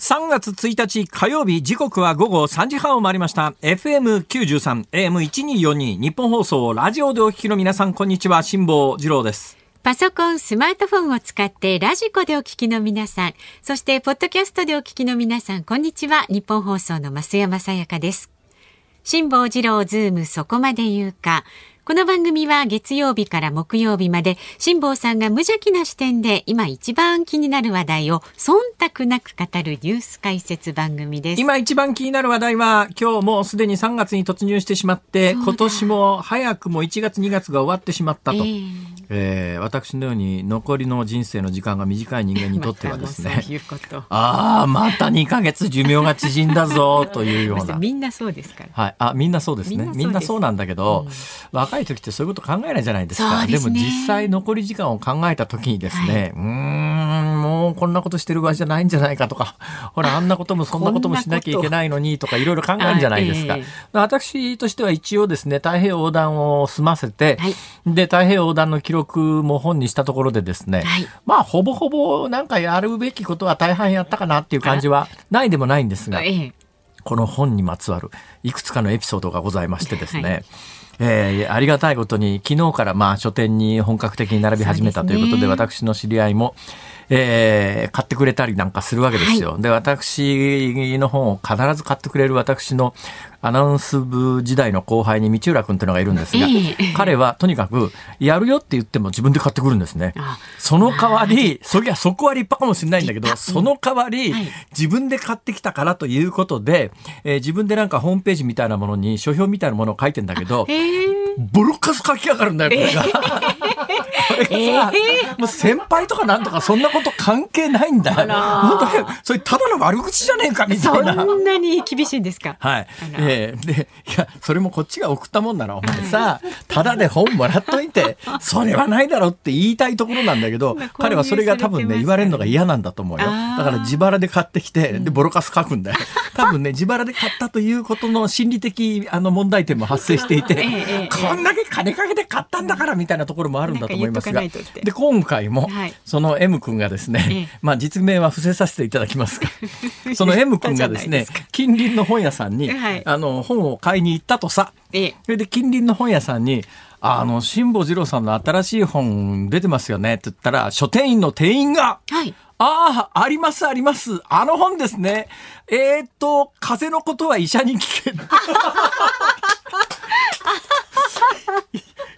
3月1日火曜日時刻は午後3時半を回りました FM93 AM1242 ニッポン放送ラジオでお聞きの皆さんこんにちは辛坊治郎ですパソコン、スマートフォンを使ってラジコでお聞きの皆さん、そしてポッドキャストでお聞きの皆さん、こんにちは。ニッポン放送の増山さやかです。辛坊治郎ズームそこまで言うか。この番組は月曜日から木曜日まで辛坊さんが無邪気な視点で今一番気になる話題を忖度なく語るニュース解説番組です。今一番気になる話題は今日もうすでに3月に突入してしまって今年も早くも1月2月が終わってしまったと、えー、えー、私のように残りの人生の時間が短い人間にとってはですね。ああまた2か月寿命が縮んだぞというような。みんなそうですから、はい、あみんなそうですね。みんなそうなんだけど、うん、若いい時ってそういうこと考えないじゃないですか。でね、でも実際残り時間を考えた時にですね、はい、うんもうこんなことしてる場合じゃないんじゃないかとか、ほらあんなこともそんなこともしなきゃいけないのにとかいろいろ考えるじゃないですか。私としては一応ですね太平洋横断を済ませて、はい、で太平洋横断の記録も本にしたところでですね、はい、まあほぼほぼなんかやるべきことは大半やったかなっていう感じはないでもないんですが。この本にまつわるいくつかのエピソードがございましてですね、はい。えー、ありがたいことに昨日からまあ書店に本格的に並び始めたということで、で私の知り合いも、えー、買ってくれたりなんかするわけですよ。はい、で、私の本を必ず買ってくれる私のアナウンス部時代の後輩に道浦君というのがいるんですが、えー、彼はとにかくやるよって言っても自分で買ってくるんですね。その代わり、そりゃそこは立派かもしれないんだけど、その代わり、自分で買ってきたからということで、えー、自分でなんかホームページみたいなものに書評みたいなものを書いてんだけど、ボロカス書き上がるんだよ、これが。えー、もう先輩とかなんとかそんなこと関係ないんだよ。本当に、それただの悪口じゃねえかみたいな。そんなに厳しいんですか？はい。えー、で、いや、それもこっちが送ったもんなら、お前さ、ただで本もらっといて、それはないだろうって言いたいところなんだけど、彼はそれが多分ね、言われるのが嫌なんだと思うよ。だから自腹で買ってきて、で、ボロカス書くんだよ。多分ね、自腹で買ったということの心理的あの問題点も発生していて、こんだけ金かけて買ったんだからみたいなところもあるんだと思いますが、で、今回も、その M 君がですね、まあ実名は伏せさせていただきますが、その M 君がですね、近隣の本屋さんに、あの、本を買いに行ったとさ、それで近隣の本屋さんに、あの、辛坊治郎さんの新しい本出てますよねって言ったら、書店員の店員が、はい、ああ、ありますあります。あの本ですね。えー、っと、風のことは医者に聞け。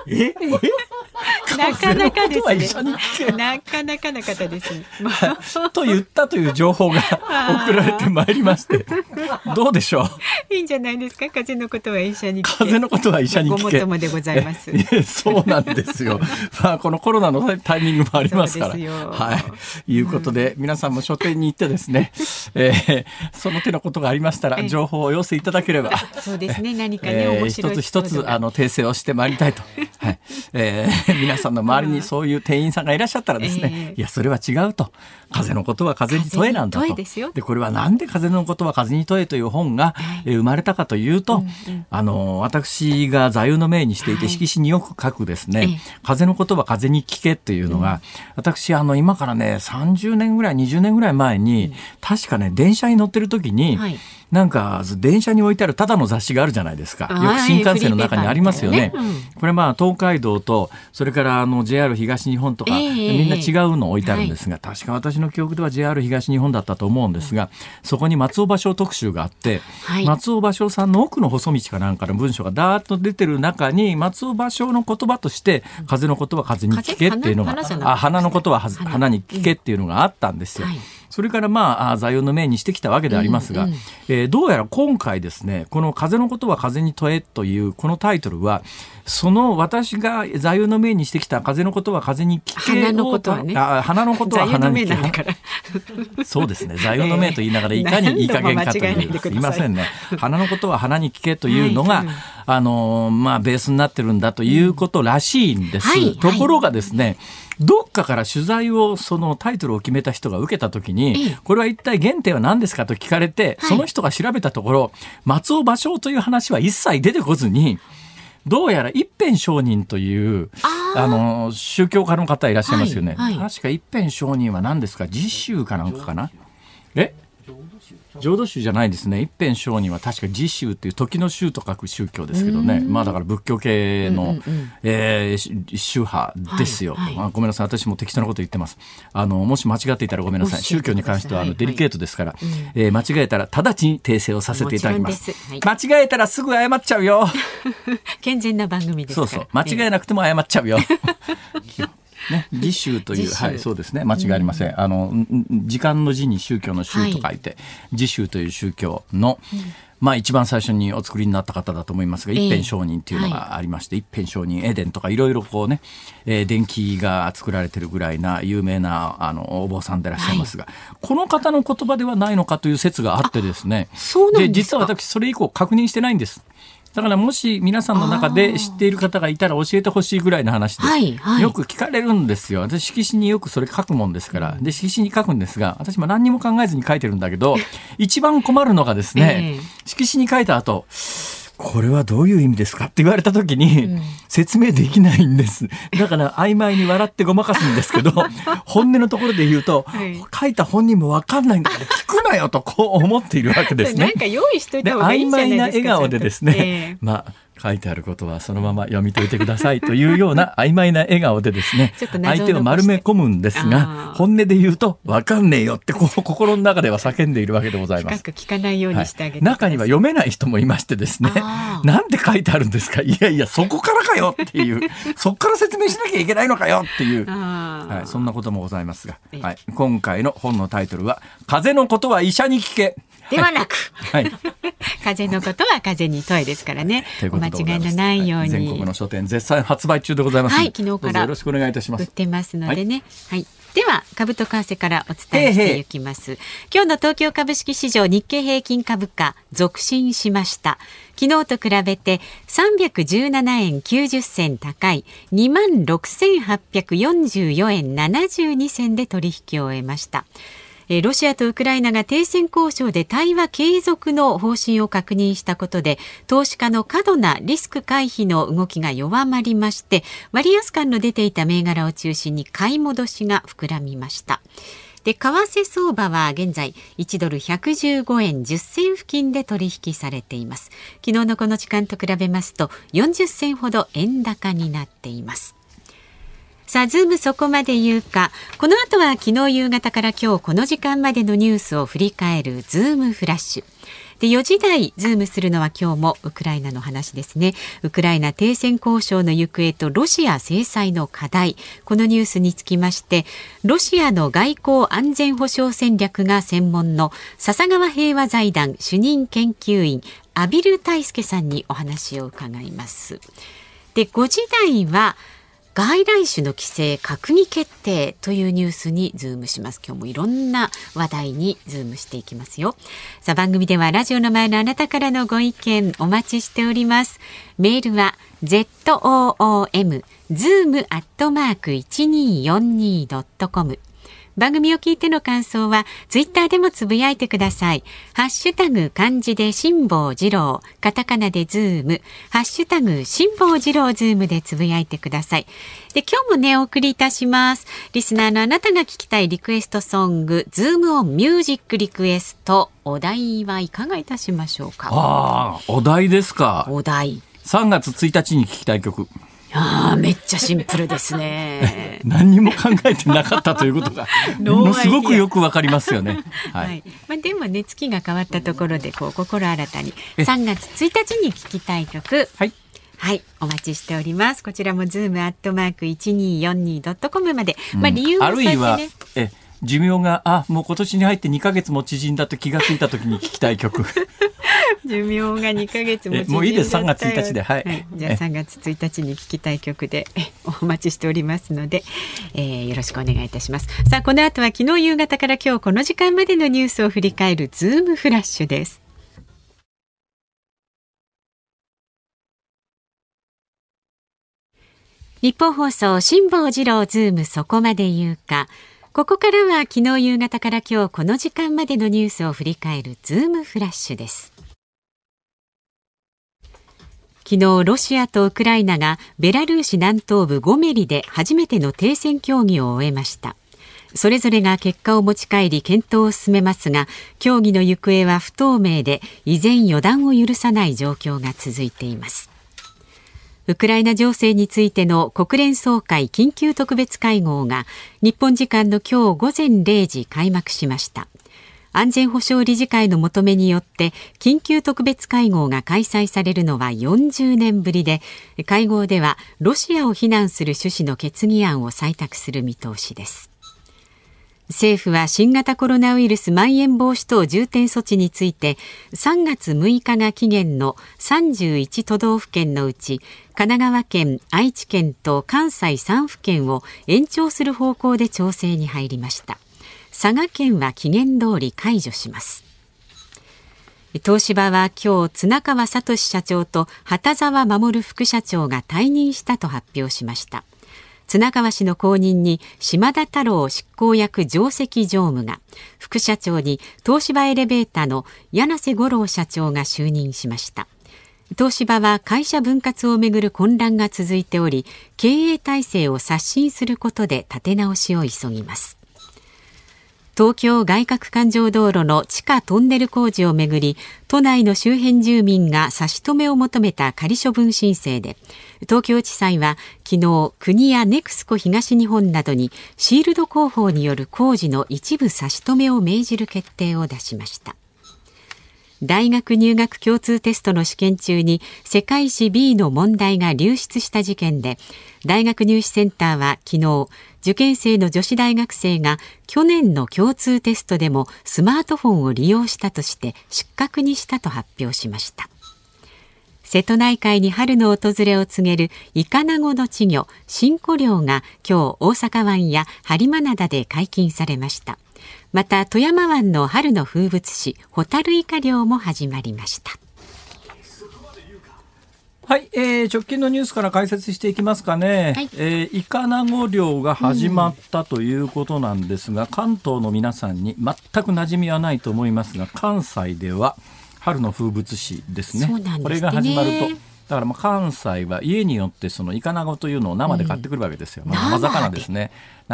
え？なかなかですね。なかなかな方ですね。と言ったという情報が 送られてまいりまして、どうでしょう？いいんじゃないですか？風のことは医者に風のことは医者に。ごもでございます。そうなんですよ。まあこのコロナのタイミングもありますから。はい。いうことで、皆さんも書店に行ってですね、えー、その手のことがありましたら情報をお寄せいただければ、そうですね。何かね、面白い一つ一つあの訂正をしてまいりたいと。はい。えー、皆さんの周りにそういう店員さんがいらっしゃったらですね、いやそれは違うと。風のことは風に問えなんだと。でこれはなんで風のことは風に問えという本が、え生まれたかというと、あの私が座右の銘にしていて色紙によく書くですね、風のことは風に聞けっていうのが、私あの今からね30年ぐらい20年ぐらい前に、確かね電車に乗ってる時に、なんか電車に置いてあるただの雑誌があるじゃないですか。よく新幹線の中にありますよね。ね。うん、これまあ東海道とそれからあの JR 東日本とか、えー、みんな違うの置いてあるんですが、確か私の記憶では JR 東日本だったと思うんですが、そこに松尾芭蕉特集があって、はい、松尾芭蕉さんの奥の細道かなんかの文章がダーッと出てる中に松尾芭蕉の言葉として風のことは風に聞けっていうのが、あ花のことは花に聞けっていうのがあったんですよ。はいそれからまあ座右の銘にしてきたわけでありますが、うんうん、えー、どうやら今回ですねこの「風のことは風に問え」というこのタイトルはその私が座右の銘にしてきた「風のことは風に聞け」花のことはね。あ花のことは花に聞けそうですね座右の銘と言いながらいかにいい加減かというすいませんね花のことは花に聞けという。のが、はい、あのまあベースになってるんだということらしいんです、はい、ところがですね、はいどっかから取材をそのタイトルを決めた人が受けた時に、これは一体原点は何ですかと聞かれて、その人が調べたところ、松尾芭蕉という話は一切出てこずに、どうやら一辺上人というあの宗教家の方いらっしゃいますよね、はいはい、確か一辺上人は何ですか？実習かなんかかな？え？浄土宗じゃないですね。一辺上人は確か自宗っていう時の宗と書く宗教ですけどね。まあだから仏教系の、うんうん、えー、宗派ですよ、はい。はい、ごめんなさい。私も適当なこと言ってます。あのもし間違っていたらごめんなさい。宗教に関してはあのデリケートですから、はい。はい、えー、間違えたら直ちに訂正をさせていただきます、はい、間違えたらすぐ謝っちゃうよ。健全な番組ですそうそう。間違えなくても謝っちゃうよ ね、自宗という、はい、そうですね、間違いありません。うん、あの、時間の字に宗教の宗と書いて、はい、自宗という宗教の、うん。まあ一番最初にお作りになった方だと思いますが、一辺上人っていうのがありまして、一辺上人エデンとかいろいろこうね、えー、電気が作られてるぐらいな有名なあのお坊さんでいらっしゃいますが、はい、この方の言葉ではないのかという説があってですね、で実は私それ以降確認してないんです。だからもし皆さんの中で知っている方がいたら教えてほしいぐらいの話で、はいはい、よく聞かれるんですよ。私色紙によくそれ書くもんですから。で、色紙に書くんですが、私も何にも考えずに書いてるんだけど、一番困るのがですね、えー、色紙に書いた後、これはどういう意味ですかって言われた時に、説明できないんです。だから曖昧に笑ってごまかすんですけど、本音のところで言うと、はい、書いた本人もわかんないんだから聞くなよとこう思っているわけですね。なんか用意しといた方がいいんじゃないですか。曖昧な笑顔でですね、えー、まあ書いてあることはそのまま読み解いてくださいというような曖昧な笑顔でですね 相手を丸め込むんですが本音で言うと分かんねえよってこう 心の中では叫んでいるわけでございます。聞かないようにしてあげて、はい、中には読めない人もいましてですね なんで書いてあるんですか？いやいやそこからかよっていうそこから説明しなきゃいけないのかよっていう、はい、そんなこともございますが、はい、今回の本のタイトルは「風のことは医者に聞け」ではなく、はい、風のことは風に問えですからね。お間違いのないように、全国の書店絶賛発売中でございます。はい、昨日からよろしくお願いいたします。売ってますのでね。はい、はいでは株と為替からお伝えしていきます。今日の東京株式市場日経平均株価続伸しました。昨日と比べて317円90銭高い26,844円72銭で取引を終えました。ロシアとウクライナが停戦交渉で対話継続の方針を確認したことで投資家の過度なリスク回避の動きが弱まりまして割安感の出ていた銘柄を中心に買い戻しが膨らみました。で為替相場は現在1ドル115円10銭付近で取引されています昨日のこの時間と比べますと40銭ほど円高になっていますさあ、ズームそこまで言うか。この後は昨日夕方から今日この時間までのニュースを振り返るズームフラッシュ。で4時台ズームするのは今日もウクライナの話ですねウクライナ停戦交渉の行方とロシア制裁の課題このニュースにつきましてロシアの外交安全保障戦略が専門の笹川平和財団主任研究員畔蒜泰助さんにお話を伺いますで5時台は外来種の規制閣議決定というニュースにズームします。今日もいろんな話題にズームしていきますよ。さあ番組ではラジオの前のあなたからのご意見お待ちしております。メールは zoom zoom アットマーク 1242.com 番組を聞いての感想はツイッターでもつぶやいてください。ハッシュタグ漢字で辛坊治郎、カタカナでズーム、ハッシュタグ辛坊治郎ズームでつぶやいてください。で、今日もね、お送りいたします。リスナーのあなたが聞きたいリクエストソング、ズームオンミュージックリクエスト、お題はいかがいたしましょうか？ああ、お題ですか。お題。3月1日に聞きたい曲。ああ、めっちゃシンプルですね。何にも考えてなかったということが、ものすごくよくわかりますよね。はい。はい、まあ、でもね、月が変わったところで、こう、心新たに、3月1日に聞きたい曲。はい。はい、お待ちしております。こちらもズームアットマーク一二四二ドットコムまで、まあ理由も最初ね。え寿命があもう今年に入って2か月も縮んだと気がついた時に聞きたい曲 寿命が2か月ももういいです。3月1日で、はい、はい、じゃあ3月1日に聞きたい曲で お待ちしておりますので、えー、よろしくお願いいたします。さあこの後は昨日夕方から今日この時間までのニュースを振り返るズームフラッシュです。ニッポン放送辛坊治郎ズームそこまで言うか。ここからは昨日夕方から今日この時間までのニュースを振り返るズームフラッシュです昨日ロシアとウクライナがベラルーシ南東部ゴメリで初めての停戦協議を終えました。それぞれが結果を持ち帰り検討を進めますが協議の行方は不透明で依然予断を許さない状況が続いています。ウクライナ情勢についての国連総会緊急特別会合が日本時間の今日午前0時開幕しました。安全保障理事会の求めによって緊急特別会合が開催されるのは40年ぶりで会合ではロシアを非難する趣旨の決議案を採択する見通しです。政府は新型コロナウイルスまん延防止等重点措置について3月6日が期限の31都道府県のうち神奈川県、愛知県と関西3府県を延長する方向で調整に入りました。佐賀県は期限通り解除します。東芝は今日綱川聡社長と畑沢守副社長が退任したと発表しました。綱川氏の後任に島田太郎執行役上席常務が副社長に東芝エレベーターの柳瀬五郎社長が就任しました。東芝は会社分割をめぐる混乱が続いており経営体制を刷新することで立て直しを急ぎます。東京外郭環状道路の地下トンネル工事をめぐり都内の周辺住民が差し止めを求めた仮処分申請で東京地裁は昨日国やネクスコ東日本などにシールド工法による工事の一部差し止めを命じる決定を出しました。大学入学共通テストの試験中に世界史 B の問題が流出した事件で大学入試センターは昨日受験生の女子大学生が去年の共通テストでもスマートフォンを利用したとして失格にしたと発表しました。瀬戸内海に春の訪れを告げるイカナゴの稚魚新古漁が今日大阪湾や播磨灘で解禁されました。また富山湾の春の風物詩ホタルイカ漁も始まりました。はい、えー、直近のニュースから解説していきますかね、はい、えー、イカナゴ漁が始まったということなんですが、うん、関東の皆さんに全く馴染みはないと思いますが関西では春の風物詩ですね、ね、これが始まると。だからまあ関西は家によってそのイカナゴというのを生で買ってくるわけですよ、うん、生魚ですね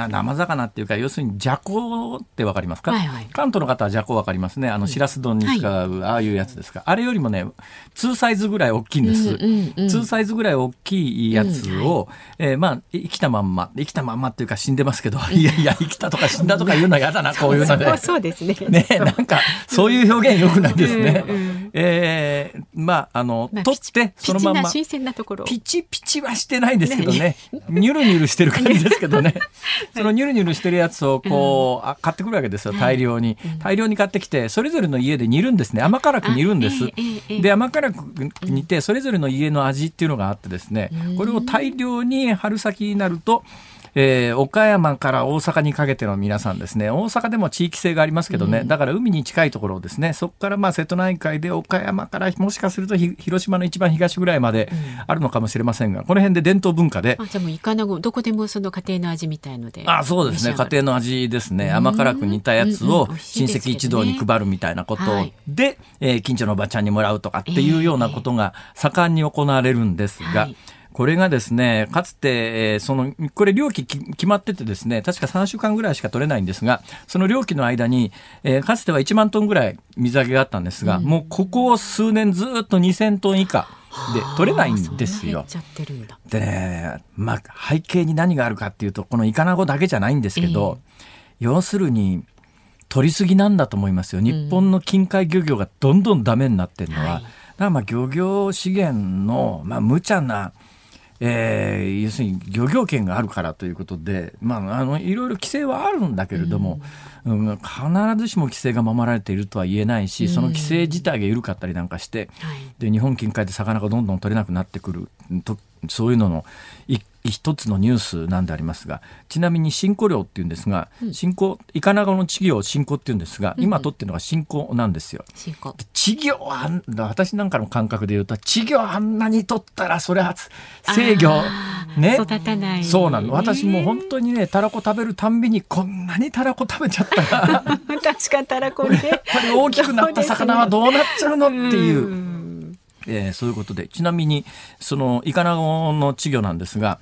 生魚っていうか要するにじゃこってわかりますか、はいはい、関東の方はじゃこわかりますね。あのしらす丼に使う、ああいうやつですか、あれよりもね2サイズぐらい大きいんです、うんうんうん、2サイズぐらい大きいやつを、うんえー、まあ生きたまんま。生きたまんまっていうか死んでますけど いやいや生きたとか死んだとか言うのは嫌だなこういうので。そうですね。ねなんかそういう表現よくないですね、うんうん、えー、まああの、まあ、取ってそのまま。新鮮なところピチピチはしてないんですけどね。ニュルニュルしてる感じですけどね そのニュルニュルしてるやつをこう、うん、買ってくるわけですよ大量に、はい、大量に買ってきてそれぞれの家で煮るんですね。甘辛く煮るんです、で甘辛く煮てそれぞれの家の味っていうのがあってですねこれを大量に春先になるとえー、岡山から大阪にかけての皆さんですね。大阪でも地域性がありますけどね、うん、だから海に近いところですね。そこからまあ瀬戸内海で岡山からもしかすると広島の一番東ぐらいまであるのかもしれませんが、この辺で伝統文化で、あじゃもうイカナゴどこでもその家庭の味みたいのであそうですね。家庭の味ですね。甘辛く煮たやつを親戚一同に配るみたいなことで、うえー、近所のおばちゃんにもらうとかっていうようなことが盛んに行われるんですが、はいこれがですね、かつて、えー、その、これ料金決まっててですね、確か3週間ぐらいしか取れないんですが、その料金の間に、えー、かつては1万トンぐらい水揚げがあったんですが、うん、もうここ数年ずっと2000トン以下。で取れないんですよ。でね、まあ、背景に何があるかっていうとこのイカナゴだけじゃないんですけど、えー、要するに取りすぎなんだと思いますよ。日本の近海漁業がどんどんダメになってるのは、はい、だからまあ漁業資源の、まあ、無茶なえー、要するに漁業権があるからということで、まあ、あのいろいろ規制はあるんだけれども、うん、必ずしも規制が守られているとは言えないし、その規制自体が緩かったりなんかして、で日本近海で魚がどんどん取れなくなってくるとそういうのの一つのニュースなんでありますがちなみに新古漁っていうんですが、うん、新古イカナゴの稚魚を新古っていうんですが、うん、今取ってるのが新古なんですよ。稚魚は私なんかの感覚で言うと稚魚あんなに取ったらそれは制御ね。育たない、そうなの。私も本当にねたらこ食べるたんびにこんなにたらこ食べちゃったら。確かたらこね。やっぱり大きくなった魚はどうなっちゃうのっていう。えー、そういうことで。ちなみにそのイカナゴの稚魚なんですが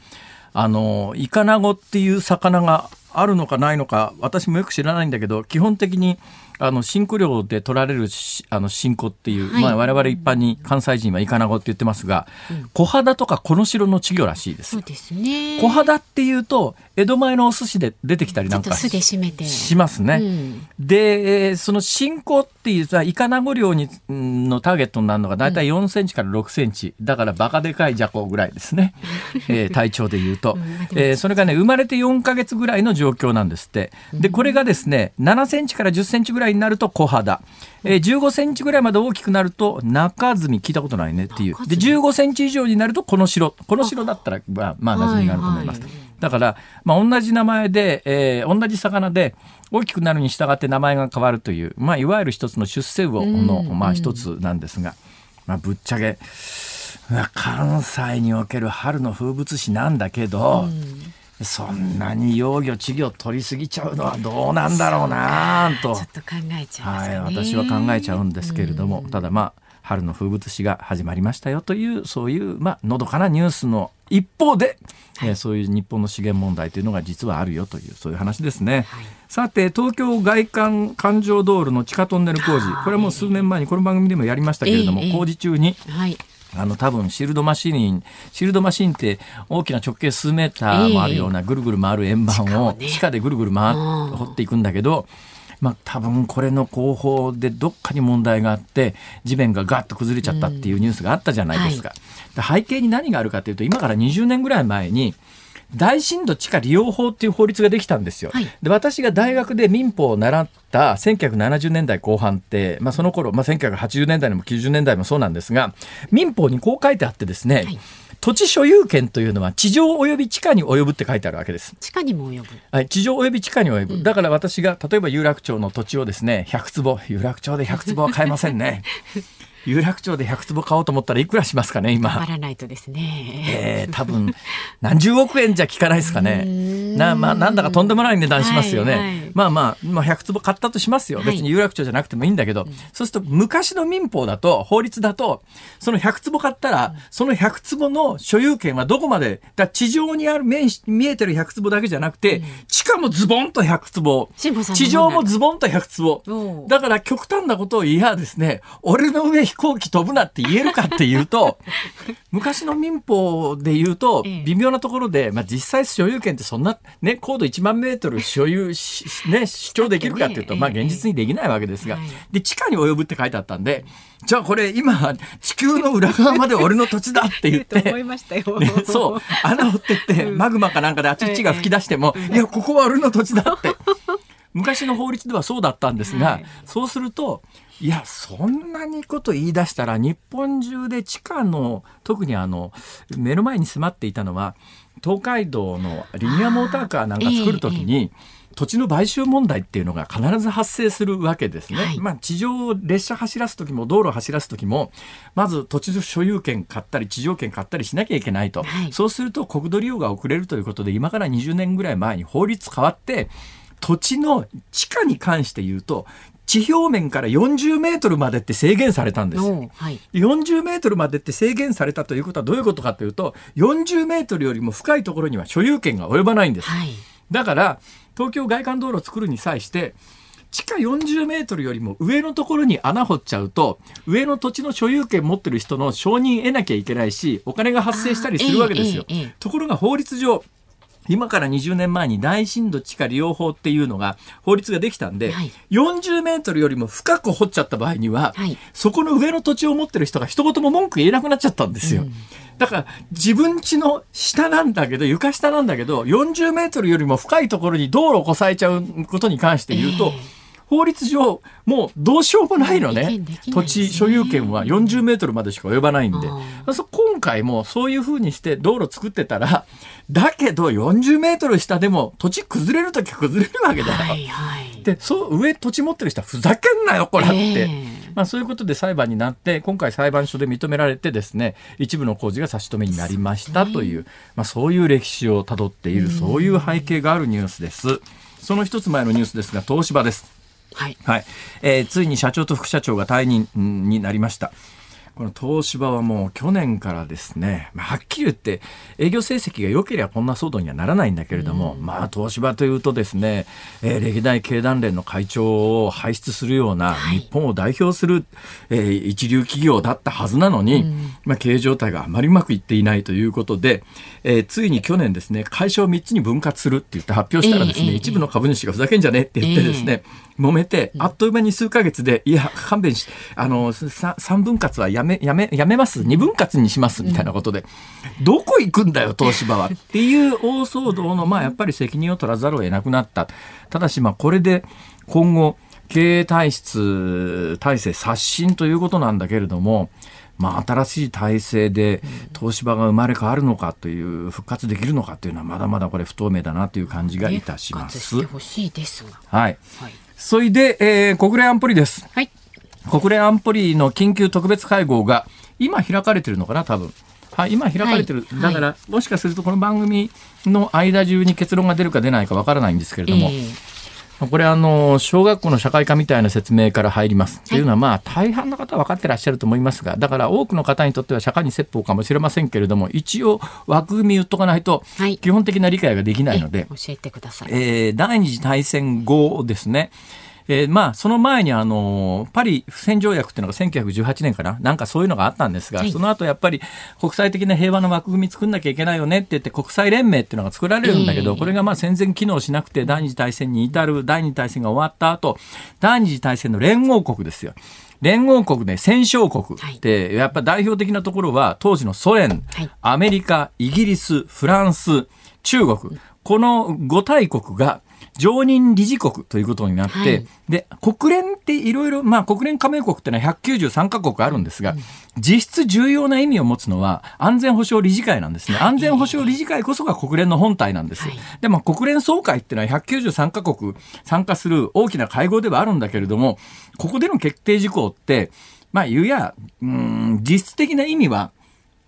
あのイカナゴっていう魚があるのかないのか私もよく知らないんだけど基本的にあの新古量で取られるあの新古っていう、はい、まあ、我々一般に関西人はイカナゴって言ってますが、うん、小肌とかこの城の稚魚らしいです。そうですね。小肌っていうと江戸前のお寿司で出てきたりなんかしますね。うん、でその新古っていうさイカナゴ漁にのターゲットになるのが大体4センチから6センチ、だからバカでかいジャコぐらいですね、えー、体長でいうと、うん、えー、それがね生まれて4か月ぐらいの状況なんですって。でこれがですね7センチから10センチぐらいになると小肌、えー、15センチぐらいまで大きくなると中積み。聞いたことないねっていう。で15センチ以上になるとこの城この城だったらまあまあ馴染みがあると思います。はい。はいだから、まあ、同じ名前で、えー、同じ魚で大きくなるに従って名前が変わるという、まあ、いわゆる一つの出世魚の、まあ、一つなんですが、まあ、ぶっちゃけ関西における春の風物詩なんだけど、そんなに幼魚稚魚取りすぎちゃうのはどうなんだろうなと。ちょっと考えちゃう、ね、はい、私は考えちゃうんですけれども、ただまあ春の風物詩が始まりましたよというそういうまあのどかなニュースの一方で、はい、えー、そういう日本の資源問題というのが実はあるよというそういう話ですね。はい、さて東京外環環状道路の地下トンネル工事。これはもう数年前にこの番組でもやりましたけれども、えー、工事中に、はいあの多分シールドマシンシールドマシンって大きな直径数メーターもあるようなぐるぐる回る円盤を地下でぐるぐる回掘っていくんだけど、まあ、多分これの後方でどっかに問題があって地面がガッと崩れちゃったっていうニュースがあったじゃないですか。はい、背景に何があるかというと今から20年ぐらい前に大震度地下利用法っていう法律ができたんですよ。はい、で私が大学で民法を習った1970年代後半って、まあ、その頃、まあ、1980年代も90年代もそうなんですが民法にこう書いてあってですね、はい土地所有権というのは地上及び地下に及ぶって書いてあるわけです。地下にも及ぶ。はい、地上及び地下に及ぶ。だから私が例えば有楽町の土地をですね、100坪、有楽町で100坪は買えませんね。有楽町で100坪買おうと思ったらいくらしますかね今。らないとですね。えー、多分何十億円じゃ効かないですかね。なまあなんだかとんでもない値段しますよね。はいはい、まあまあまあ100坪買ったとしますよ。別に有楽町じゃなくてもいいんだけど、はい、そうすると昔の民法だと法律だとその100坪買ったら、その100坪の所有権はどこまでだ地上にある面見えてる100坪だけじゃなくて、うん、地下もズボンと100坪。地上もズボンと100坪。だから極端なことを言いやですね。俺の上行機飛ぶなって言えるかっていうと 昔の民法で言うと微妙なところで、まあ、実際所有権ってそんな、ね、高度1万メートル所有し、ね、主張できるかっていうと、まあ、現実にできないわけですが、で地下に及ぶって書いてあったんでじゃあこれ今地球の裏側まで俺の土地だって言ってそう穴掘ってってマグマかなんかであっちっちが吹き出しても、いやここは俺の土地だって。昔の法律ではそうだったんですが、はい、そうするといやそんなにこと言い出したら日本中で地下の特にあの目の前に迫っていたのは東海道のリニアモーターカーなんか作る時に、土地の買収問題っていうのが必ず発生するわけですね。はい、まあ地上列車走らす時も道路走らす時もまず土地の所有権買ったり地上権買ったりしなきゃいけないと、はい、そうすると国土利用が遅れるということで今から20年ぐらい前に法律変わって土地の地下に関して言うと地表面から40メートルまでって制限されたんですよ。はい、40メートルまでって制限されたということはどういうことかというと40メートルよりも深いところには所有権が及ばないんです。はい、だから東京外環道路を作るに際して地下40メートルよりも上のところに穴掘っちゃうと上の土地の所有権持ってる人の承認得なきゃいけないしお金が発生したりするわけですよ。ところが法律上今から20年前に大震度地下利用法っていうのが法律ができたんで、はい、40メートルよりも深く掘っちゃった場合には、はい、そこの上の土地を持ってる人が一言も文句言えなくなっちゃったんですよ。うん、だから自分家の下なんだけど床下なんだけど40メートルよりも深いところに道路をこさえちゃうことに関して言うと、えー法律上もうどうしようもないのね、ね、土地所有権は40メートルまでしか及ばないんで今回もそういうふうにして道路作ってたらだけど40メートル下でも土地崩れる時は崩れるわけだよ。はいはい、でそう上土地持ってる人はふざけんなよこれって。えーまあ、そういうことで裁判になって今回裁判所で認められてですね一部の工事が差し止めになりましたという、まあ、そういう歴史をたどっているそういう背景があるニュースです。その一つ前のニュースですが東芝です。はい、はい、えー、ついに社長と副社長が退任になりました。この東芝はもう去年からですね、まあ、はっきり言って営業成績が良ければこんな騒動にはならないんだけれども、うん、まあ東芝というとですね、えー、歴代経団連の会長を輩出するような日本を代表する、はい、えー、一流企業だったはずなのに、うん、まあ経営状態があまりうまくいっていないということで、えー、ついに去年ですね会社を3つに分割するって言って発表したらですね、えー、一部の株主がふざけんじゃねって言ってですね、揉めて、あっという間に数ヶ月で、いや、勘弁し、あの、3分割はやめ、やめ、やめます、2分割にします、みたいなことで、どこ行くんだよ、東芝は。っていう大騒動の、まあ、やっぱり責任を取らざるを得なくなった。ただし、まあ、これで今後、経営体質、体制刷新ということなんだけれども、まあ、新しい体制で東芝が生まれ変わるのかという復活できるのかというのはまだまだこれ不透明だなという感じがいたします。はい、はい、それで、えー、国連安保理です。はい。国連安保理の緊急特別会合が今開かれてるのかな、多分。はい、今開かれてる、はい、だから、はい、もしかするとこの番組の間中に結論が出るか出ないかわからないんですけれども、えーこれあの小学校の社会科みたいな説明から入ります。というのはまあ大半の方は分かってらっしゃると思いますがだから多くの方にとっては社会に説法かもしれませんけれども一応枠組み言っとかないと基本的な理解ができないので、教えてください、えー、第二次大戦後ですねえー、まあ、その前にあの、パリ不戦条約っていうのが1918年かな？なんかそういうのがあったんですが、はい、その後やっぱり国際的な平和の枠組み作んなきゃいけないよねって言って国際連盟っていうのが作られるんだけど、えー、これがまあ戦前機能しなくて第二次大戦に至る第二次大戦が終わった後、第二次大戦の連合国ですよ。連合国で戦勝国って、やっぱ代表的なところは当時のソ連、はい、アメリカ、イギリス、フランス、中国、この5大国が常任理事国ということになって、はい、で、国連っていろいろ、まあ国連加盟国ってのは193カ国あるんですが、うん、実質重要な意味を持つのは安全保障理事会なんですね。安全保障理事会こそが国連の本体なんです。はい、で、まあ国連総会っていうのは193カ国参加する大きな会合ではあるんだけれども、ここでの決定事項って、まあ言うや、うん、実質的な意味は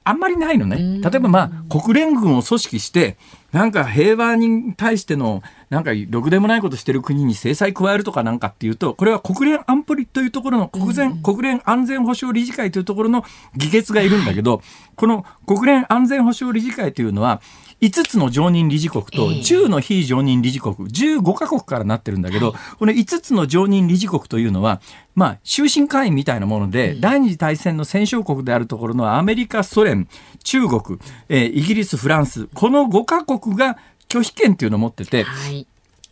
あんまりないのね。例えばまあ国連軍を組織して、なんか平和に対してのなんかろくでもないことしてる国に制裁加えるとかなんかっていうとこれは国連安保理というところの国連,、国連安全保障理事会というところの議決がいるんだけど、この国連安全保障理事会というのは5つの常任理事国と10の非常任理事国、15カ国からなってるんだけど、この5つの常任理事国というのは、まあ、終身会員みたいなもので、第二次大戦の戦勝国であるところのアメリカ、ソ連、中国、えー、イギリス、フランス、この5カ国が拒否権っていうのを持ってて、はい。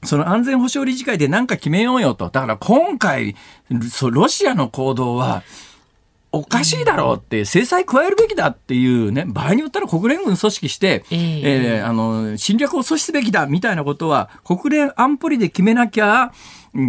その安全保障理事会で何か決めようよと。だから今回、ロシアの行動は、おかしいだろうって制裁加えるべきだっていうね場合によったら国連軍組織して、えー、えー、あの侵略を阻止すべきだみたいなことは国連安保理で決めなきゃ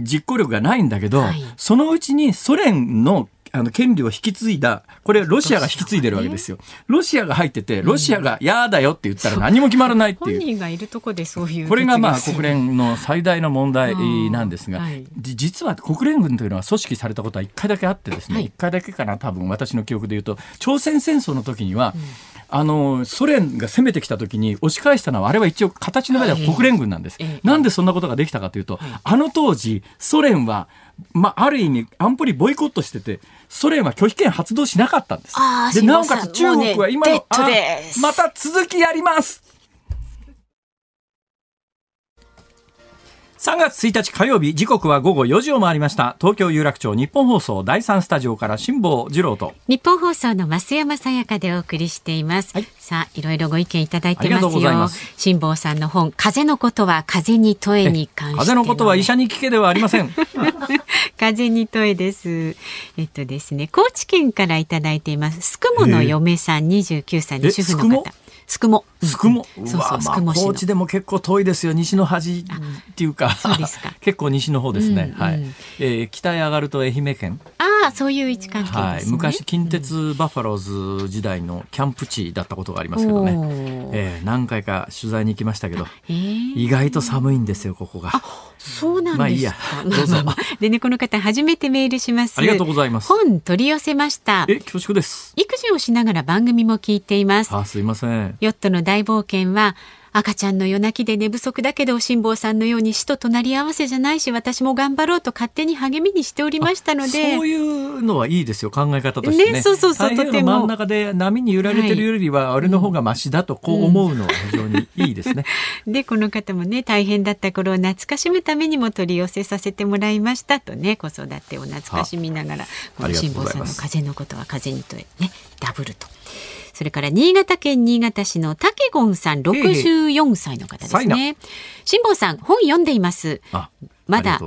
実行力がないんだけど、はい、そのうちにソ連のあの権利を引き継いだ、これロシアが引き継いでるわけですよ。ロシアが入ってて、ロシアが嫌だよって言ったら何も決まらないっていう。本人がいるとこでそういう。これがまあ国連の最大の問題なんですが、はい、実は国連軍というのは組織されたことは一回だけあってですね、一、はい、回だけかな、多分私の記憶で言うと、朝鮮戦争の時には、うん。あのソ連が攻めてきた時に押し返したのはあれは一応形の上では国連軍なんです。なんでそんなことができたかというと、あの当時ソ連はまあ、ある意味安保理ボイコットしててソ連は拒否権発動しなかったんです。でなおかつ中国は今の、ね、また続きやります3月1日火曜日時刻は午後4時を回りました。東京有楽町日本放送第3スタジオから辛坊治郎と。日本放送の増山さやかでお送りしています、はい、さあいろいろご意見いただいてますよ。辛坊さんの本風のことは風に問えに関して風のことは医者に聞けではありません。風に問えです。えっとですね高知県からいただいています。すくもの嫁さん29歳の主婦の方すくも。すくも。そうそう、すくも高知でも結構遠いですよ。西の端っていうか。結構西の方ですね。はい。えー、北へ上がると愛媛県。ああ、そういう位置関係はい。昔近鉄バファローズ時代のキャンプ地だったことがありますけどね。えー、何回か取材に行きましたけど、意外と寒いんですよここが。そうなんですか。まあいいや。どうぞ。でねこの方初めてメールします。ありがとうございます。本取り寄せました。え恐縮です。育児をしながら番組も聞いています。あすいません。ヨットの大冒険は赤ちゃんの夜泣きで寝不足だけど辛坊さんのように死と隣り合わせじゃないし私も頑張ろうと勝手に励みにしておりましたのでそういうのはいいですよ考え方としてね。ねそうそうそう太平洋の真ん中で波に揺られてるよりは、俺の方がマシだとこう思うのは非常にいいですね。でこの方もね大変だった頃を懐かしむためにも取り寄せさせてもらいましたとね子育てを懐かしみながら辛坊さんの風のことは風にとねダブルと。それから新潟県新潟市のたけごんさん64歳の方ですね。辛坊さん本読んでいます。まだ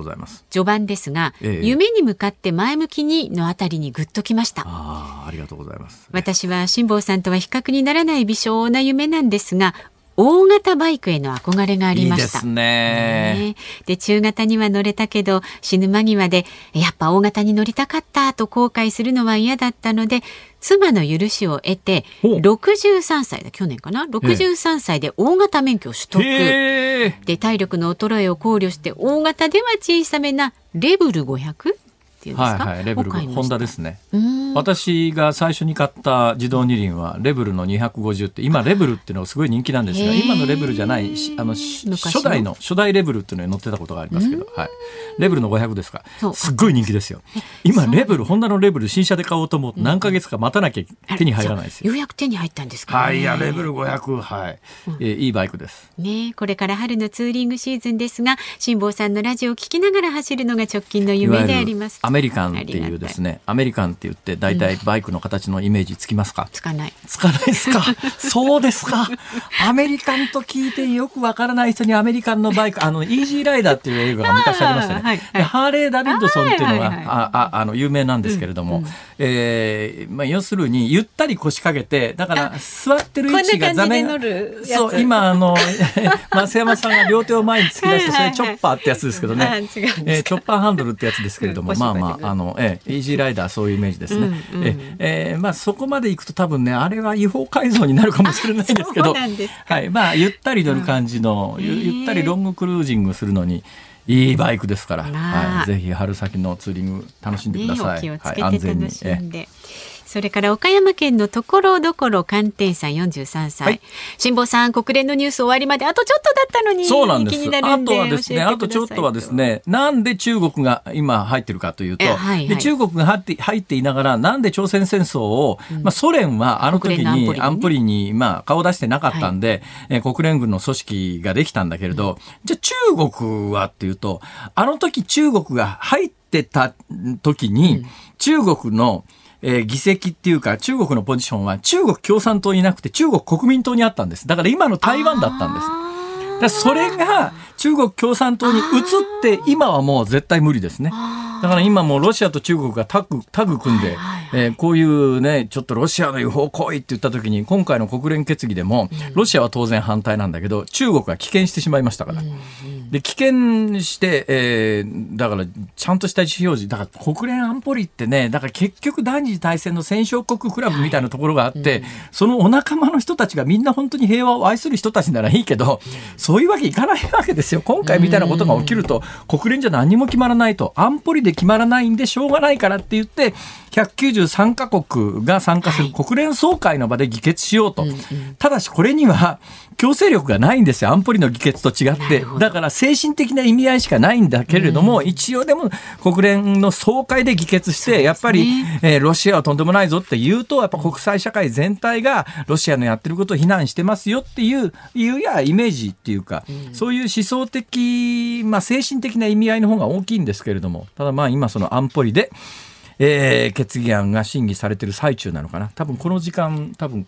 序盤ですが、ええ、夢に向かって前向きにのあたりにぐっときました。あありがとうございます、私は辛坊さんとは比較にならない微小な夢なんですが大型バイクへの憧れがありました。いいですね。で、中型には乗れたけど、死ぬ間際で、やっぱ大型に乗りたかったと後悔するのは嫌だったので、妻の許しを得て、63歳だ、去年かな ?63 歳で大型免許を取得。で、体力の衰えを考慮して、大型では小さめなレブル 500? っていうんですか、はいはい、レベルホンダですね。私が最初に買った自動二輪はレベルの250って今レベルっていうのがすごい人気なんですが今のレベルじゃないあの初代の初代レベルっていうのに乗ってたことがありますけど、はい、レベルの500ですか。すっごい人気ですよ。今レベルホンダのレベル新車で買おうと思う。と何ヶ月か待たなきゃ手に入らないですよ、ようやく手に入ったんですか、ね、はいいやレベル500はい、うん、えー、いいバイクです。ねこれから春のツーリングシーズンですが辛坊さんのラジオを聞きながら走るのが直近の夢でありますアメリカンっていうですねアメリカンって言って大体バイクの形のイメージつきますか、つかない。つかないですか？そうですか？アメリカンと聞いてよくわからない人にアメリカンのバイクあのイージーライダーっていう映画が昔ありましたね、はいはい、ハーレー・ダビッドソンっていうのが、はいはい、あああの有名なんですけれども、うんうん、えー、まあ、要するにゆったり腰掛けてだから座ってる位置が座面そう今あの 増山さんが両手を前に突き出してそれチョッパーってやつですけどね、えー、チョッパーハンドルってやつですけれども、まあまああの、えー、イージーライダーそういうイメージですね、うんうん、ええー、まあ、そこまでいくと多分ねあれは違法改造になるかもしれないですけど。はいまあ、ゆったり乗る感じの、うん、ゆったりロングクルージングするのにいいバイクですから、はい、ぜひ春先のツーリング楽しんでください。ね、はい、安全に。えそれから岡山県のところどころ寒天さん43歳、はい、辛坊さん国連のニュース終わりまであとちょっとだったのにそうなんです。あとはですねあとちょっとはですねなんで中国が今入ってるかというと、はいはい、で中国が入って入っていながらなんで朝鮮戦争を、うん、まあ、ソ連はあの時に安保理に、まあ、顔出してなかったんで、はい、え国連軍の組織ができたんだけれど、うん、じゃあ中国はっていうとあの時中国が入ってた時に、うん、中国の、えー、議席っていうか中国のポジションは中国共産党になくて中国国民党にあったんです。だから今の台湾だったんです。だそれが中国共産党に移って今はもう絶対無理ですね。だから今もロシアと中国がタッグタッグ組んで、えー、こういうねちょっとロシアの違法行為って言った時に今回の国連決議でも、ロシアは当然反対なんだけど中国が棄権してしまいましたから。で棄権して、えー、だからちゃんとした意思表示だから国連安保理ってねだから結局第二次大戦の戦勝国クラブみたいなところがあって、はいうん、そのお仲間の人たちがみんな本当に平和を愛する人たちならいいけど、そういうわけいかないわけですよ。今回みたいなことが起きると、国連じゃ何も決まらないと安保理で決まらないんでしょうがないからって言って193カ国が参加する国連総会の場で議決しようと、はいただしこれには強制力がないんですよ。安保理の議決と違って。だから精神的な意味合いしかないんだけれども、うん、一応でも国連の総会で議決して、ね、やっぱり、えー、ロシアはとんでもないぞって言うとやっぱ国際社会全体がロシアのやってることを非難してますよっていういうやイメージっていうか、うん、そういう思想的、まあ、精神的な意味合いの方が大きいんですけれどもただまあ今その安保理でえー、決議案が審議されてる最中なのかな。多分この時間多分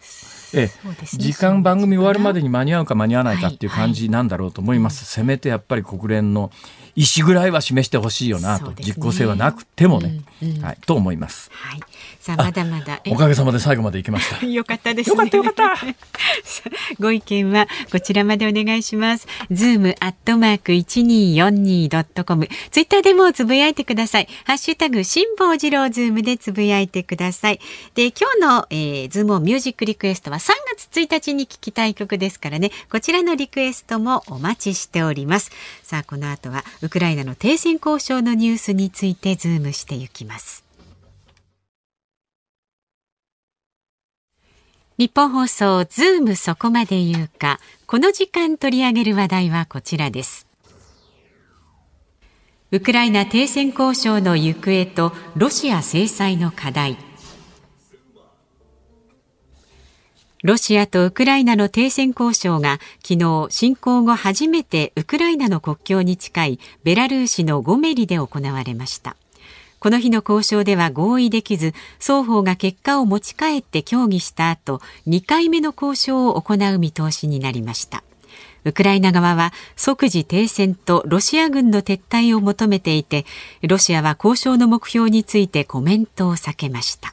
ええ、ね、時間番組終わるまでに間に合うか間に合わないかっていう感じなんだろうと思います、はい。はい、せめてやっぱり国連の意思ぐらいは示してほしいよなと、ね、実効性はなくてもね、うんうん、はい、と思います。はい、さあまだまだおかげさまで最後まで行きました。よかったです、ね、よかったよかった。ご意見はこちらまでお願いします。ズームアットマーク一二四二ドットコム。ツイッターでもつぶやいてください。ハッシュタグ辛坊治郎ズームでつぶやいてください。で今日の、えー、ズームミュージックリクエストは3月1日に聴きたい曲ですからね。こちらのリクエストもお待ちしております。さあこの後はウクライナの停戦交渉のニュースについてズームしていきます。ニッポン放送ズームそこまで言うか。この時間取り上げる話題はこちらです。ウクライナ停戦交渉の行方とロシア制裁の課題。ロシアとウクライナの停戦交渉が昨日侵攻後初めてウクライナの国境に近いベラルーシのゴメリで行われました。この日の交渉では合意できず双方が結果を持ち帰って協議した後2回目の交渉を行う見通しになりました。ウクライナ側は即時停戦とロシア軍の撤退を求めていてロシアは交渉の目標についてコメントを避けました。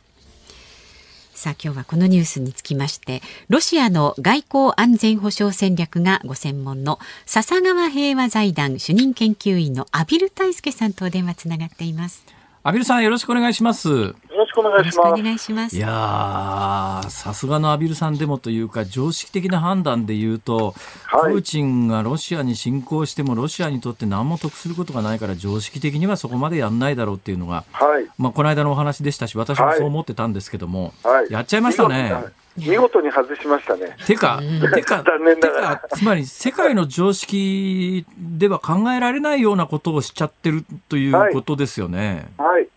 さあ今日はこのニュースにつきましてロシアの外交安全保障戦略がご専門の笹川平和財団主任研究員の阿比留大輔さんとお電話つながっています。阿比留さんよろしくお願いしますろしくお願いします。お願いします。いやさすがのアビルさんでもというか、常識的な判断で言うと、はい、プーチンがロシアに侵攻しても、ロシアにとって何も得することがないから、常識的にはそこまでやんないだろうっていうのが、はい、まあ、この間のお話でしたし、私もそう思ってたんではも、はい、やっちゃいましたね。見事に外しましたね。てか、てか、残念ながら。つまり世界の常識では考えられないようなことをしちゃってるということですよね。はい、はい、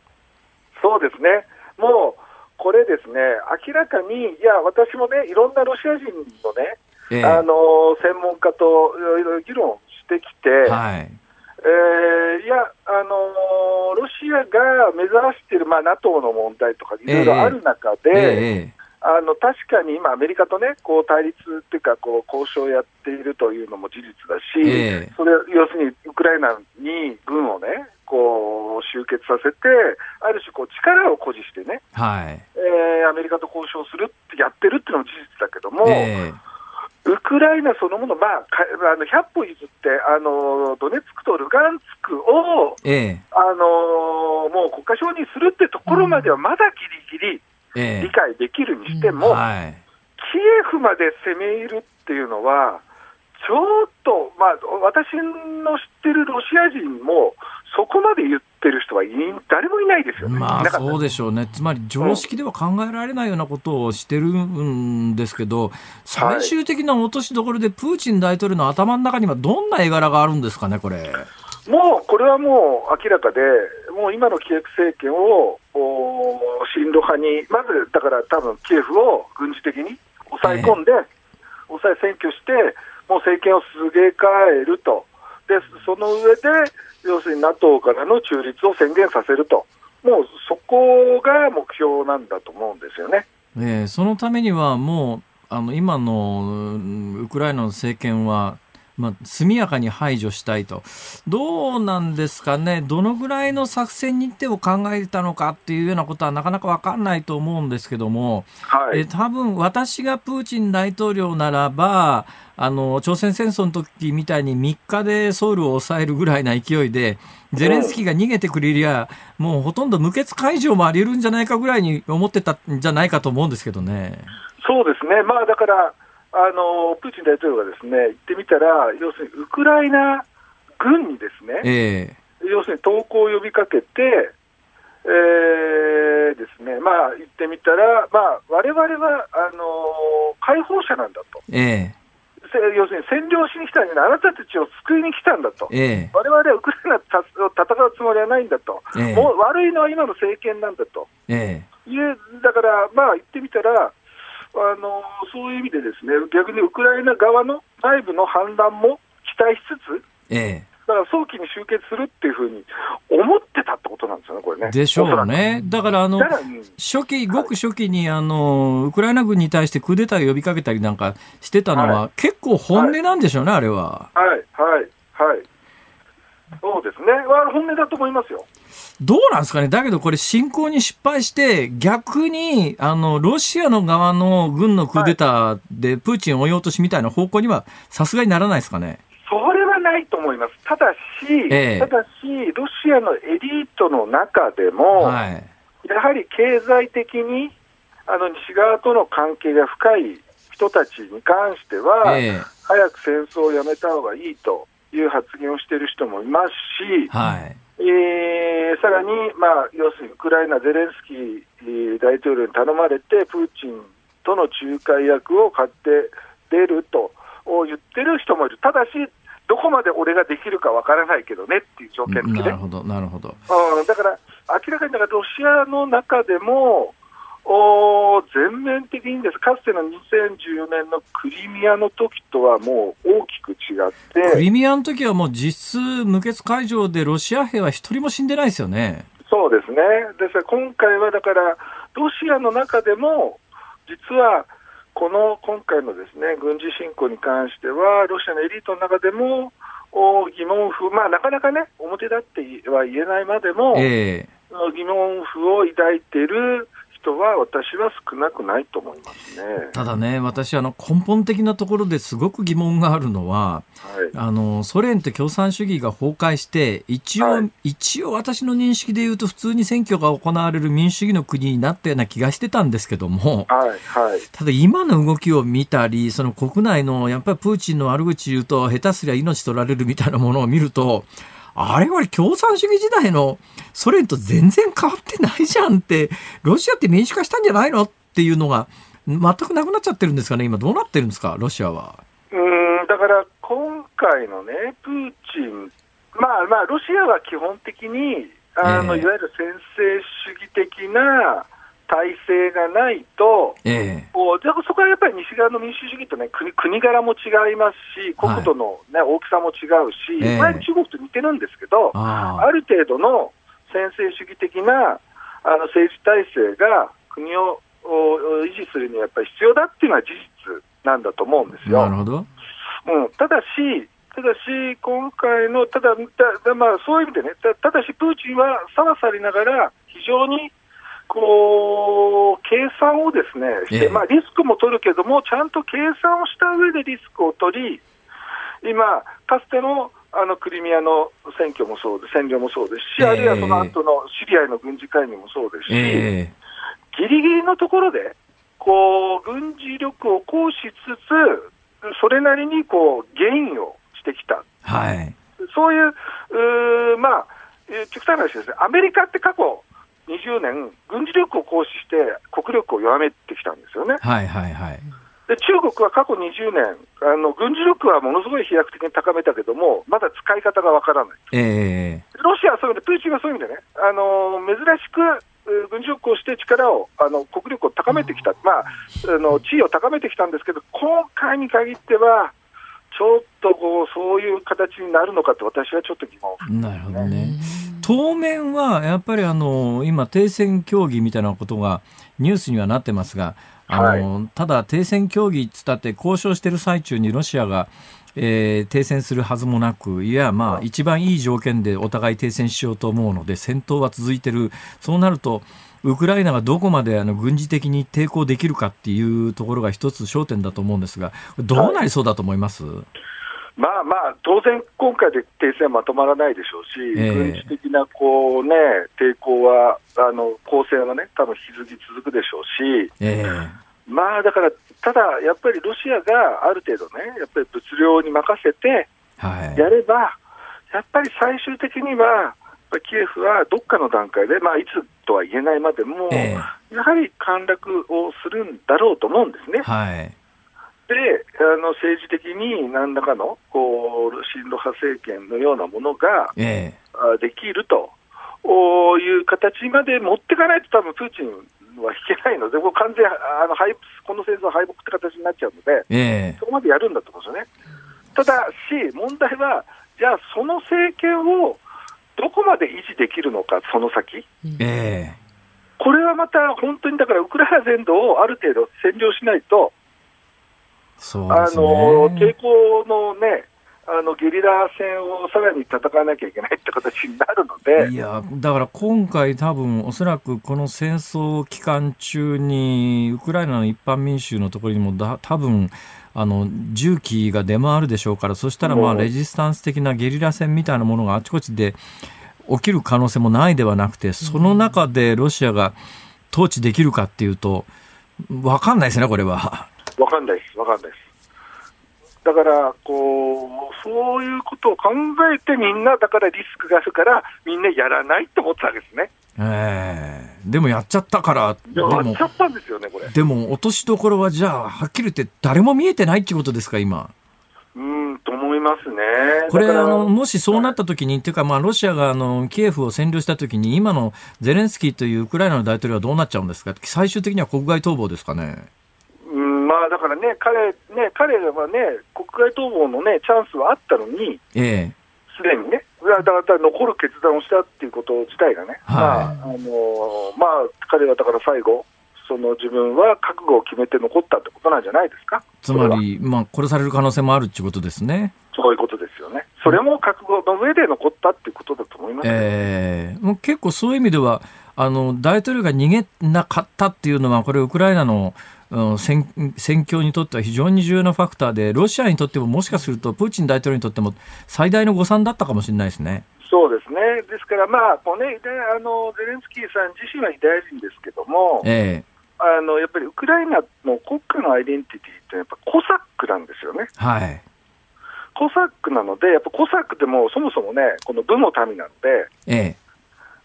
そうですね。もうこれですね、明らかに、いや、私もね、いろんなロシア人のね、ええ、あの専門家といろいろ議論してきて、はいえー、いや、あのロシアが目指している、まあ、NATO の問題とかいろいろある中で、ええあの確かに今、アメリカとね、こう対立っていうか、こう交渉をやっているというのも事実だし、えそれ要するにウクライナに軍をね、こう集結させて、ある種こう力を誇示してね、はい。えー、アメリカと交渉するってやってるっていうのも事実だけども、えー、ウクライナそのもの、まあ、あの100歩譲ってあの、ドネツクとルガンツクを、えー、あのもう国家承認するってところまではまだギリギリ理解できるにしても、キエフまで攻め入るっていうのは、ちょっと、まあ、私の知ってるロシア人も、そこまで言ってる人はい誰もいないですよね。まあそうでしょうね。つまり常識では考えられないようなことをしてるんですけど、最終的な落としどころでプーチン大統領の頭の中にはどんな絵柄があるんですかね、これ。もうこれはもう明らかで、もう今のキエフ政権を親ロ派に、まずだから多分キエフを軍事的に抑え込んで、えー、抑え占拠して、もう政権をすげ替えると。で、その上で、要するに NATO からの中立を宣言させると、もうそこが目標なんだと思うんですよね。えー、そのためにはもうあの今のウクライナの政権は、まあ、速やかに排除したいと、どうなんですかね、どのぐらいの作戦日程を考えたのかっていうようなことはなかなか分かんないと思うんですけども、はい、え多分私がプーチン大統領ならば、あの朝鮮戦争の時みたいに3日でソウルを抑えるぐらいな勢いで、ゼレンスキーが逃げてくれりゃ、もうほとんど無血解除もあり得るんじゃないかぐらいに思ってたんじゃないかと思うんですけどね。そうですね、まあ、だからあの、プーチン大統領がですね言ってみたら、要するにウクライナ軍にですね、えー、要するに投降を呼びかけて、えー、ですね、まあ、言ってみたら、まあ、われわれはあの解放者なんだと。えー要するに占領しに来たんじゃない、あなたたちを救いに来たんだと、われわれはウクライナと戦うつもりはないんだと、ええ、もう悪いのは今の政権なんだと、ええ、いうだから、まあ言ってみたらあの、そういう意味でですね逆にウクライナ側の内部の反乱も期待しつつ、ええ、だから早期に終結するっていうふうに思ってたってことなんですよね、これね。でしょうね。だからあの、初期、ごく初期にあの、ウクライナ軍に対してクーデターを呼びかけたりなんかしてたのは、はい、結構本音なんでしょうね、はい、あれは。はい、はい、はい。そうですね。本音だと思いますよ。どうなんですかね？だけどこれ侵攻に失敗して、逆に、あの、ロシアの側の軍のクーデターでプーチンを追い落としみたいな方向にはさすがにならないですかね？それはないと思います。ただし、ええ、ただし、ロシアのエリートの中でも、はい、やはり経済的にあの西側との関係が深い人たちに関しては、え、早く戦争をやめた方がいいという発言をしている人もいますし、はいえー、さらに、まあ、要するにウクライナ、ゼレンスキー大統領に頼まれて、プーチンとの仲介役を買って出ると言ってる人もいる。ただしどこまで俺ができるかわからないけどねっていう条件で、ね、なるほど、なるほど。うん、だから、明らかにだからロシアの中でも、お全面的にです。かつての2014年のクリミアの時とはもう大きく違って。クリミアの時はもう実質無血会場でロシア兵は一人も死んでないですよね。そうですね。ですから今回はだからロシアの中でも実はこの今回のですね軍事侵攻に関してはロシアのエリートの中でも疑問符、まあ、なかなかね表立っては言えないまでも、えー、疑問符を抱いている人は私は少なくないと思いますね。ただね、私あの根本的なところですごく疑問があるのは、はい、あのソ連って共産主義が崩壊して一応、はい、一応私の認識で言うと普通に選挙が行われる民主主義の国になったような気がしてたんですけども、はいはい、ただ今の動きを見たりその国内のやっぱりプーチンの悪口言うと下手すりゃ命取られるみたいなものを見るとあれは共産主義時代のソ連と全然変わってないじゃんって、ロシアって民主化したんじゃないのっていうのが、全くなくなっちゃってるんですかね、今、どうなってるんですか、ロシアは。うんだから今回のね、プーチン、まあまあ、ロシアは基本的に、あの、えー、いわゆる専制主義的な体制がないと、えー、じゃそこはやっぱり西側の民主主義と、ね、国国柄も違いますし、国土の、ね、はい、大きさも違うし、えー、中国と似てるんですけど、ある程度の専制主義的なあの政治体制が国を維持するにはやっぱり必要だっていうのは事実なんだと思うんですよ。なるほど。うん、ただし、ただし、今回の、ただ、だまあ、そういう意味でねた、ただし、プーチンはさらさりながら、非常にこう計算をですねして、ええ、まあ、リスクも取るけども、ちゃんと計算をした上でリスクを取り、今、かつてのあのクリミアの選挙もそうで、占領もそうですし、え、あるいはその後のシリアへの軍事介入もそうですし、ぎりぎりのところで、こう軍事力を行使しつつ、それなりにこうゲインをしてきた、はい、そういう、うまあ、極端な話ですね、アメリカって過去、20年、軍事力を行使して国力を弱めてきたんですよね。はいはいはい。で中国は過去20年あの、軍事力はものすごい飛躍的に高めたけども、まだ使い方がわからない、えー、ロシアはそういう意味で、プーチンはそういう意味でね、あの珍しく軍事力をして力を、あの国力を高めてきた、まあ、あの地位を高めてきたんですけど、今回に限っては、ちょっとこうそういう形になるのかと、私はちょっと疑問、ね、なるほどね。当面はやっぱりあの今、停戦協議みたいなことがニュースにはなってますが、あの、はい、ただ停戦協議っつったって交渉している最中にロシアが、えー、停戦するはずもなく、いや、まあ、一番いい条件でお互い停戦しようと思うので、戦闘は続いてる、そうなると、ウクライナがどこまであの軍事的に抵抗できるかっていうところが一つ焦点だと思うんですが、どうなりそうだと思います、はいまあまあ、当然、今回で停戦はまとまらないでしょうし、えー、軍事的なこう、ね、抵抗は、あの攻勢はね、多分引き続き続くでしょうし、えー、まあだから、ただやっぱりロシアがある程度ね、やっぱり物量に任せてやれば、はい、やっぱり最終的には、キエフはどっかの段階で、まあ、いつとは言えないまでも、えー、やはり陥落をするんだろうと思うんですね。はいであの政治的に何らかのこう親ロ派政権のようなものが、えー、できるという形まで持っていかないと、多分プーチンは引けないので、もう完全あの敗この戦争は敗北って形になっちゃうので、えー、そこまでやるんだと思うんですよね。ただし、問題は、じゃあ、その政権をどこまで維持できるのか、その先。えーこれはまた本当にだからウクライナ全土をある程度占領しないと、そうね、あの抵抗のね、あのゲリラ戦をさらに戦わなきゃいけないって形になるので。いやだから今回、多分おそらくこの戦争期間中に、ウクライナの一般民衆のところにもだ多分あの重機が出回るでしょうから、そしたらまあレジスタンス的なゲリラ戦みたいなものがあちこちで起きる可能性もないではなくて、その中でロシアが統治できるかっていうと、分かんないですね、これは。わかんないです、わかんないです。だからこう、そういうことを考えて、みんな、だからリスクがあるから、みんなやらないって思ったわけですね。えー、でもやっちゃったから、やっちゃったんですよね、これ。でも、落としどころは、じゃあ、はっきり言って、誰も見えてないってことですか、今。うんと思いますね。これあの、もしそうなった時に、っていうか、まあ、ロシアがあのキエフを占領した時に、今のゼレンスキーというウクライナの大統領はどうなっちゃうんですか、最終的には国外逃亡ですかね？うん、まあ、だからね、彼、ね、彼はね、国外逃亡のね、チャンスはあったのに、ええ。すでにね、だから残る決断をしたっていうこと自体がね、はい、まあ、あのまあ、彼はだから最後、その自分は覚悟を決めて残ったってことなんじゃないですか？つまり、まあ、殺される可能性もあるっていうことですね。そういうことですよね。それも覚悟の上で残ったっていうことだと思います、ね、えー、もう結構そういう意味では、あの大統領が逃げなかったっていうのは、これ、ウクライナの戦戦況にとっては非常に重要なファクターで、ロシアにとっても、もしかするとプーチン大統領にとっても最大の誤算だったかもしれないですね。そうですね、ですから、まあこうね、あのゼレンスキーさん自身はユダヤ人ですけども、ええあのやっぱりウクライナの国家のアイデンティティってやっぱコサックなんですよね。はい。コサックなので、やっぱコサックってもうそもそもね、この武の民なので、ええ、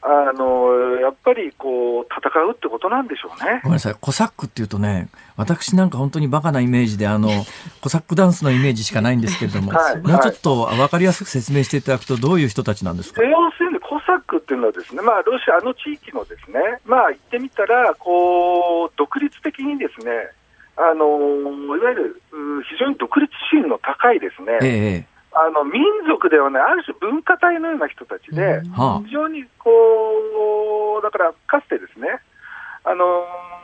あのやっぱりこう戦うってことなんでしょうね。ごめんなさい、コサックっていうとね、私なんか本当にバカなイメージで、あの コサックダンスのイメージしかないんですけれども、はい、もうちょっと分かりやすく説明していただくと、どういう人たちなんですか？要するにコサックっていうのはですね、まあロシアの地域のですね、まあ言ってみたらこう独立的にですね、あのいわゆる非常に独立心の高いですね。ええあの民族ではない、ある種文化体のような人たちで、非常にこう、だからかつてですね、あの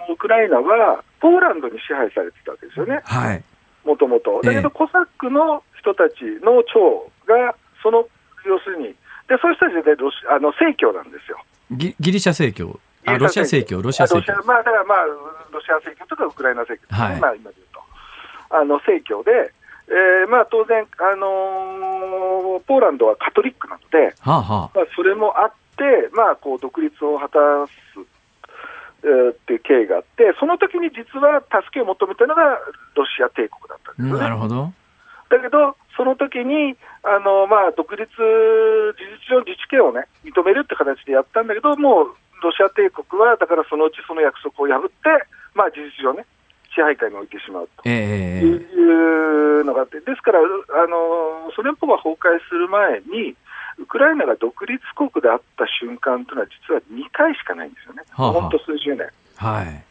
ウクライナはポーランドに支配されてたわけですよね、もともと。だけど、コサックの人たちの長が、その要するに、でそういう人たちでロシあの正教なんですよ。ギギリシャ正教あロシア正教、ロシア正教。まあ、だからまあ、ロシア正教とかウクライナ正教、はい、まあ、今で言うと。あの正教で、えーまあ、当然、あのー、ポーランドはカトリックなので、はあはあ、まあ、それもあって、まあ、こう独立を果たす、えー、っていう経緯があって、その時に実は助けを求めたのがロシア帝国だったんですよね。なるほどだけど、その時にあのまあ独立、事実上自治権を、ね、認めるって形でやったんだけど、もうロシア帝国は、だからそのうちその約束を破って、まあ、事実上ね、支配下に置いてしまうというのがあって、ですから、あのソ連邦が崩壊する前に、ウクライナが独立国であった瞬間というのは、実は2回しかないんですよね、本当、数十年。はい。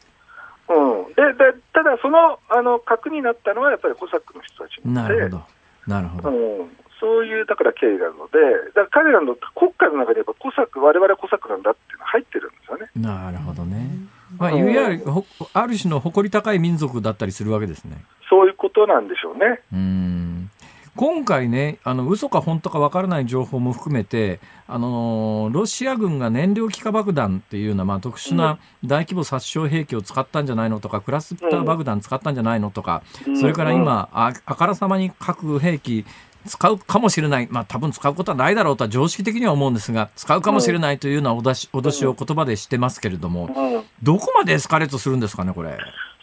うん、ででただ、そのあの核になったのはやっぱりコサックの人たちなるほど。なるほど、うん、そういうだから経緯があるので、だから彼らの国家の中でやっぱコサック、われわれコサックなんだっていうのが入ってるんですよね。なるほどね。まあ、いわゆるある種の誇り高い民族だったりするわけですね。そういうことなんでしょうね。うん。今回ね、あの嘘か本当か分からない情報も含めて、あのロシア軍が燃料気化爆弾っていうような、まあ、特殊な大規模殺傷兵器を使ったんじゃないのとか、クラスター爆弾使ったんじゃないのとか、それから今、ああからさまに核兵器使うかもしれない、まあ多分使うことはないだろうとは常識的には思うんですが、使うかもしれないというような脅し脅しを言葉でしてますけれども、どこまでエスカレートするんですかね、これ？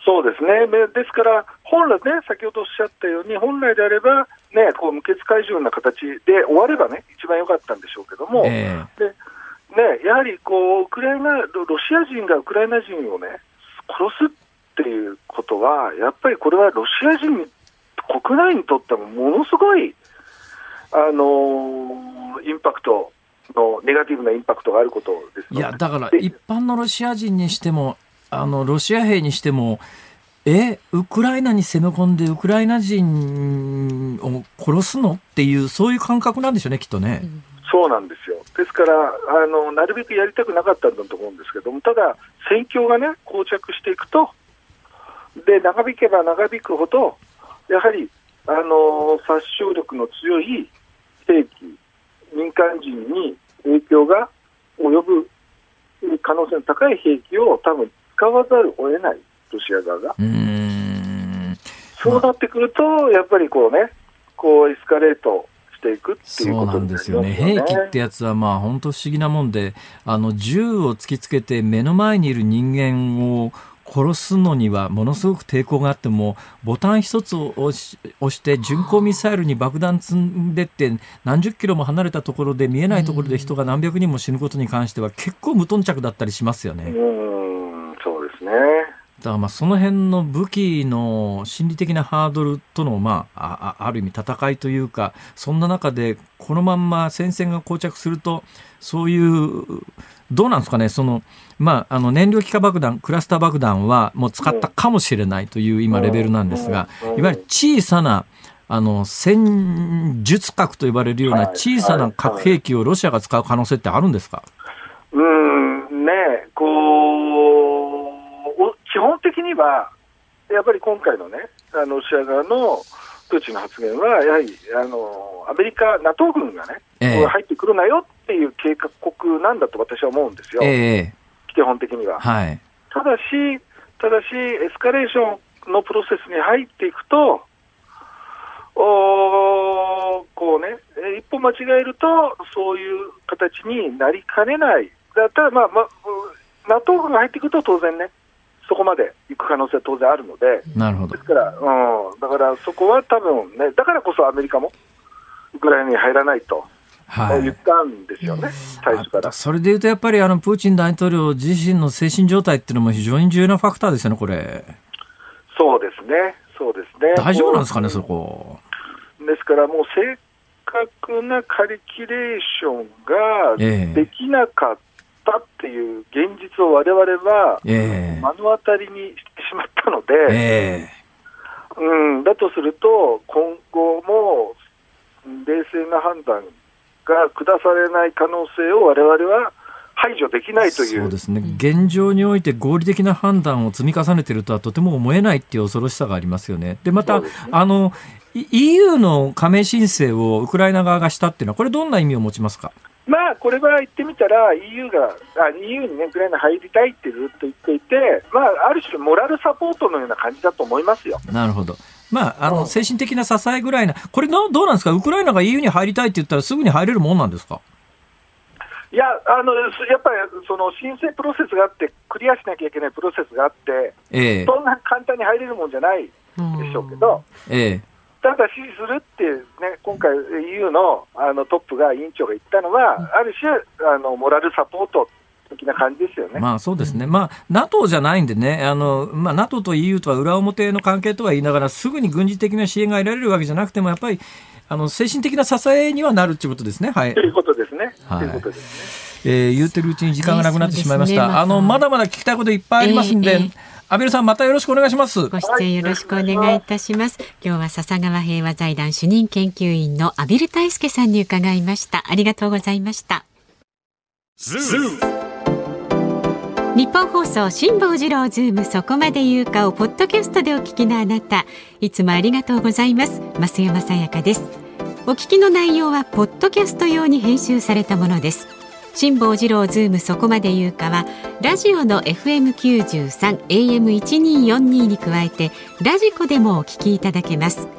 そうですね、ですから、本来ね、先ほどおっしゃったように、本来であれば、ね、こう無血開示ような形で終わればね、一番良かったんでしょうけども、えー、でね、やはりこうウクライナ、ロシア人がウクライナ人をね、殺すっていうことは、やっぱりこれはロシア人国内にとってもものすごいあのインパクトのネガティブなインパクトがあることですいやだから一般のロシア人にしてもあのロシア兵にしてもえウクライナに攻め込んでウクライナ人を殺すのっていうそういう感覚なんでしょうねきっとね。そうなんですよ。ですからあの、なるべくやりたくなかったんだと思うんですけども、ただ、戦況がね、膠着していくと、で長引けば長引くほど、やはりあの殺傷力の強い兵器、民間人に影響が及ぶ可能性の高い兵器を多分使わざるを得ない、ロシア側が。そうなってくると、やっぱりこうね、こうエスカレートしていくっていうこと、ね、そうなんですよね。兵器ってやつはまあ本当不思議なもんで、あの銃を突きつけて目の前にいる人間を殺すのにはものすごく抵抗があってもボタン一つを押して巡航ミサイルに爆弾積んでって何十キロも離れたところで見えないところで人が何百人も死ぬことに関しては結構無頓着だったりしますよね。うんそうですねだからまあその辺の武器の心理的なハードルとの、まあ、あある意味戦いというかそんな中でこのまんま戦線が膠着するとそういうどうなんですかね？その、まあ、あの燃料気化爆弾クラスター爆弾はもう使ったかもしれないという今レベルなんですがいわゆる小さなあの戦術核と呼ばれるような小さな核兵器をロシアが使う可能性ってあるんですか、うんねこう基本的には、やっぱり今回のね、あのロシア側のプーチンの発言は、やはりあのアメリカ、NATO 軍がね、えー、入ってくるなよっていう計画国なんだと私は思うんですよ、えー、基本的には。はい、ただし、ただし、エスカレーションのプロセスに入っていくと、おこうね、一歩間違えると、そういう形になりかねない、だただ、まあまあ、NATO 軍が入ってくると当然ね、そこまで行く可能性は当然あるので、なるほどですから、うん、だからそこは多分ね、だからこそアメリカもウクライナに入らないと。はい、言ったんですよね、最初からそれでいうと、やっぱりあのプーチン大統領自身の精神状態っていうのも非常に重要なファクターですよね、これ。そうですね、そうですね。大丈夫なんですかね、そこ。ですから、もう正確なカリキュレーションができなかっったっていう現実をわれわれは目の当たりにしてしまったので、えー、うん、だとすると、今後も冷静な判断が下されない可能性をわれわれは排除できないという。そうですね。現状において合理的な判断を積み重ねているとはとても思えないっていう恐ろしさがありますよね。でまた、ね、あの EU の加盟申請をウクライナ側がしたっていうのは、これ、どんな意味を持ちますか？まあ、これは言ってみたら、EU が、あ EU にね、ウクライナ入りたいってずっと言っていて、まあ、ある種、モラルサポートのような感じだと思いますよ。なるほど。まあ、あの、精神的な支えぐらいな、これの、どうなんですか、ウクライナが EU に入りたいって言ったら、すぐに入れるもんなんですか？いや、あの、やっぱり、その申請プロセスがあって、クリアしなきゃいけないプロセスがあって、えー、そんな簡単に入れるもんじゃないでしょうけど、えーただ支持するってね、今回、EU のあのトップが、委員長が言ったのは、ある種あの、モラルサポート的な感じですよね。まあそうですね。まあ NATO じゃないんでね、あの、まあ NATO と EU とは裏表の関係とは言いながら、すぐに軍事的な支援が得られるわけじゃなくても、やっぱり、あの、精神的な支えにはなるということですね。はい。ということですね。はい。ということですね。えー、言うてるうちに時間がなくなってしまいました。ね、あの、まだまだ聞きたいこといっぱいありますんで、えーえーアベルさんまたよろしくお願いします。ご出演よろしくお願いいたします、はい、今日は笹川平和財団主任研究員のアビル大輔さんに伺いました。ありがとうございました。ニッポン放送辛坊治郎ズームそこまで言うかをポッドキャストでお聞きのあなた。いつもありがとうございます。増山さやかです。お聞きの内容はポッドキャスト用に編集されたものです辛坊治郎ズームそこまで言うかはラジオの FM93 AM1242 に加えてラジコでもお聞きいただけます。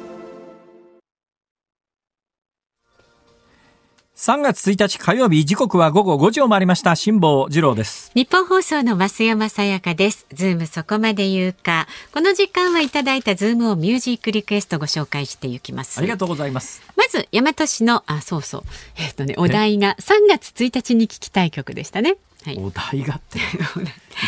3月1日火曜日時刻は午後5時を回りました。辛坊治郎です。ニッポン放送の増山さやかです。ズームそこまで言うか。この時間はいただいたズームオンミュージックリクエストご紹介していきます。ありがとうございます。まず大和市のあそうそう。えっ、ー、とねお題が3月1日に聞きたい曲でしたねはい、お題がって い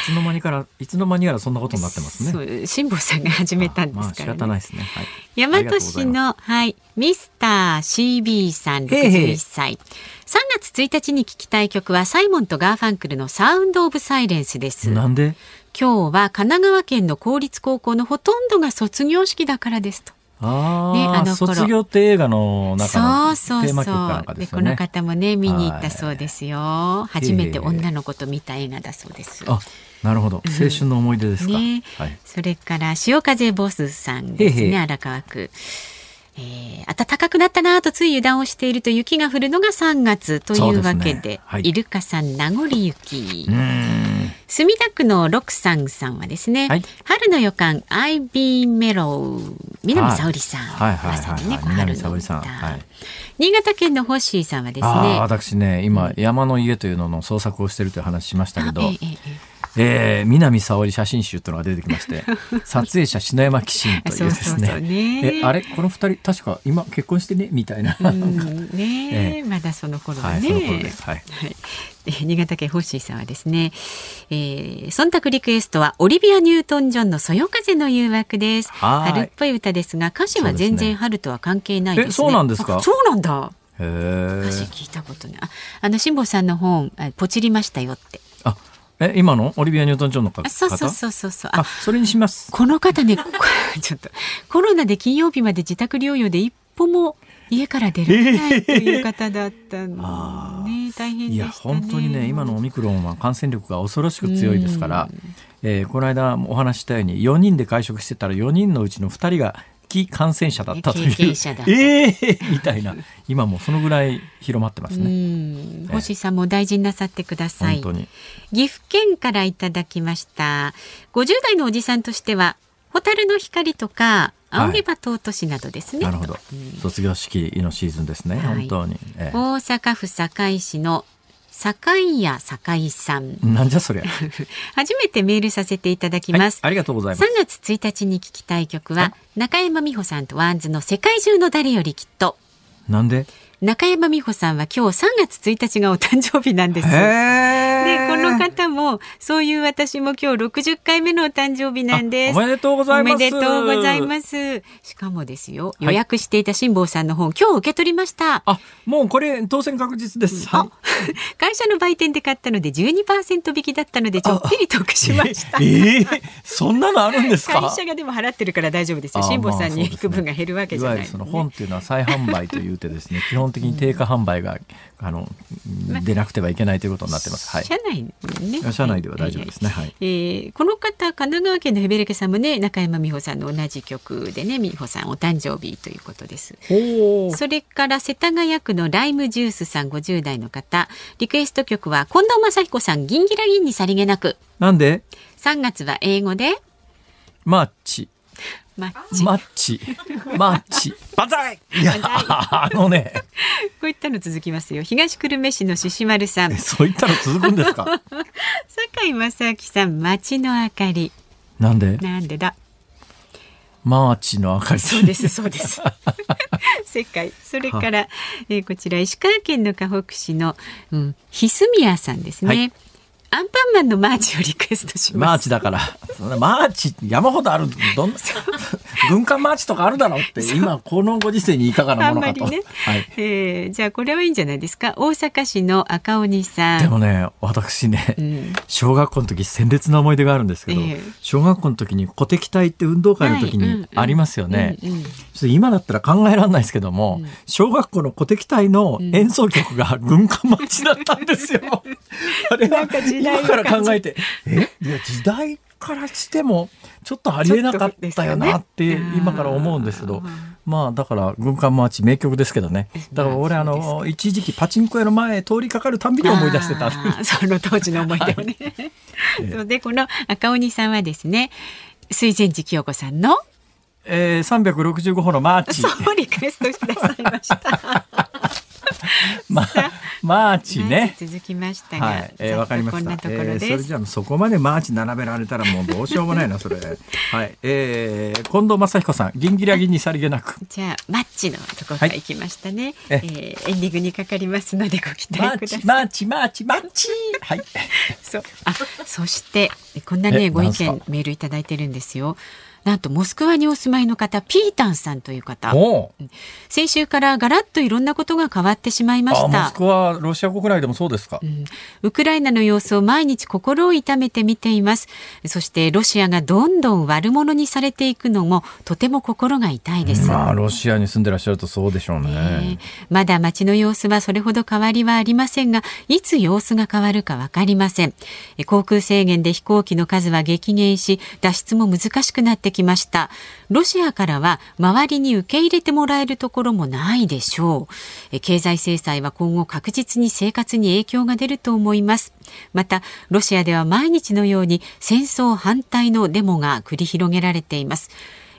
つの間にからいつの間にからそんなことになってますね。辛坊さんが始めたんですから、ね、まあ、仕方ないですね。はい、大和市のはいミスター CB さん61歳。3月1日に聞きたい曲はサイモンとガーファンクルのサウンドオブサイレンスです。なんで？今日は神奈川県の公立高校のほとんどが卒業式だからですと。ね、あの卒業って映画の中のテーマ曲かなんかですよね。この方もね見に行ったそうですよ。初めて女の子と見た映画だそうです。あ、なるほど。青春の思い出ですか。ねはい、それから潮風ボスさんですね。荒川区。えー、暖かくなったなとつい油断をしていると雪が降るのが3月というわけで、でね。はい、イルカさん名残雪。墨田区の六さんさんはですね、はい、春の予感アイビーメロウ南沙織さん、はい。はいはい、はい、南沙織さん、はい、新潟県のホッシーさんはですね私ね今、山の家というのの創作をしているという話しましたけど、ええええー、南沙織写真集というのが出てきまして 撮影者篠山紀信というですね。ね。えあれ？この二人確か今結婚してね？みたいな、ね。えー、まだその頃ね、はい、その頃です、はい、はい、新潟県ホッシーさんはですね、えー、忖度リクエストはオリビア・ニュートン・ジョンのそよ風の誘惑です。春っぽい歌ですが歌詞は全然春とは関係ないですね。そうなんですか？そうなんだ。歌詞聞いたことない。ああの辛坊さんの本ポチりましたよって。あえ今の？オリビア・ニュートン・ジョンの方？そうそうそうそうそう。あそれにします。この方ね ちょっとコロナで金曜日まで自宅療養で一歩も家から出られないという方だったの、ね、大変、ね、いや本当にね今のオミクロンは感染力が恐ろしく強いですから、えー、この間お話したように4人で会食してたら4人のうちの2人が期感染者だったという、えー、みたいな今もそのぐらい広まってますね。星さんも大事になさってください。岐阜県からいただきました。50代のおじさんとしては蛍の光とか仰げば尊しなどですね、はい、なるほど、うん、卒業式のシーズンですね、はい、本当に、ええ、大阪府堺市の堺屋堺さん。なんじゃそりゃ。初めてメールさせていただきます、はい、ありがとうございます。3月1日に聞きたい曲は、中山美穂さんと WANDS の世界中の誰よりきっと。なんで？中山美穂さんは今日3月1日がお誕生日なんです。でこの方もそういう私も今日60回目のお誕生日なんです。おめでとうございます。おめでとうございます。しかもですよ、予約していた辛坊さんの本、今日受け取りました。あ、もうこれ当選確実です。はい、会社の売店で買ったので12%引きだったのでちょっぴり得しました。えー、そんなのあるんですか？会社がでも払ってるから大丈夫ですよ。辛坊さんに引く分が減るわけじゃない、ね、その本っていうのは再販売というてですね、基本的に定価販売が、あの、出なくてはいけないということになってます。はい。社内ね。社内では大丈夫ですね。はい。えー、この方、神奈川県のヘベレケさんもね、中山美穂さんの同じ曲でね、美穂さんお誕生日ということです。それから世田谷区のライムジュースさん50代の方、リクエスト曲は近藤正彦さん、銀ギラ銀にさりげなく。なんで ?3 月は英語で。マッチ。マッチ。マッチ。万歳いや、あのね。こういったの続きますよ。東久留米市の獅子丸さん。そういったの続くんですか？坂井正明さん、街の明かり。なんで？なんでだ？マーチの明かり。そうです、そうです。世界。それから、えー、こちら石川県の河北市の、うん、ひすみやさんですね。はいアンパンマンのマーチをリクエストしマーチだから。マーチ山ほどある。どんな 軍艦マーチとかあるだろうって今このご時世にいかがなものかと。ね、はい、えー、じゃあこれはいいんじゃないですか？大阪市の赤鬼さん。でもね私ね、うん、小学校の時鮮烈な思い出があるんですけど、えー、小学校の時に鼓笛隊って運動会の時にありますよね。今だったら考えられないですけども、うん、小学校の鼓笛隊の演奏曲が軍艦マーチだったんですよ。あれは今から考えてえ？いや時代からしてもちょっとありえなかったよなって今から思うんですけど。まあだから軍艦マーチ名曲ですけどね。だから俺あの一時期パチンコ屋の前通りかかるたんびに思い出してた。その当時の思い出をね。そ う でこの赤鬼さんはですね、水前寺清子さんの？えー、365歩のマーチ。そうリクエストしてくださいました。まあ、マーチね。続きましたが、はい、えー、わかりました。えー、それじゃそこまでマーチ並べられたらもうどうしようもないなそれ。はい、えー、近藤正彦さん、ギンギラギンにさりげなく。じゃあマッチのところから行きましたね。はい、ええー、エンディングにかかりますのでご期待ください。マーチマーチマーチはい。そう。あ、そしてこんなねご意見メールいただいてるんですよ。なんとモスクワにお住まいの方ピータンさんという方。先週からガラッといろんなことが変わってしまいました。モスクワロシア国内でもそうですか、うん、ウクライナの様子を毎日心を痛めて見ています。そしてロシアがどんどん悪者にされていくのもとても心が痛いです。まあロシアに住んでらっしゃるとそうでしょうね、ね、まだ街の様子はそれほど変わりはありませんがいつ様子が変わるかわかりません。航空制限で飛行機の数は激減し脱出も難しくなってきました。ロシアからは周りに受け入れてもらえるところもないでしょう。経済制裁は今後確実に生活に影響が出ると思います。またロシアでは毎日のように戦争反対のデモが繰り広げられています。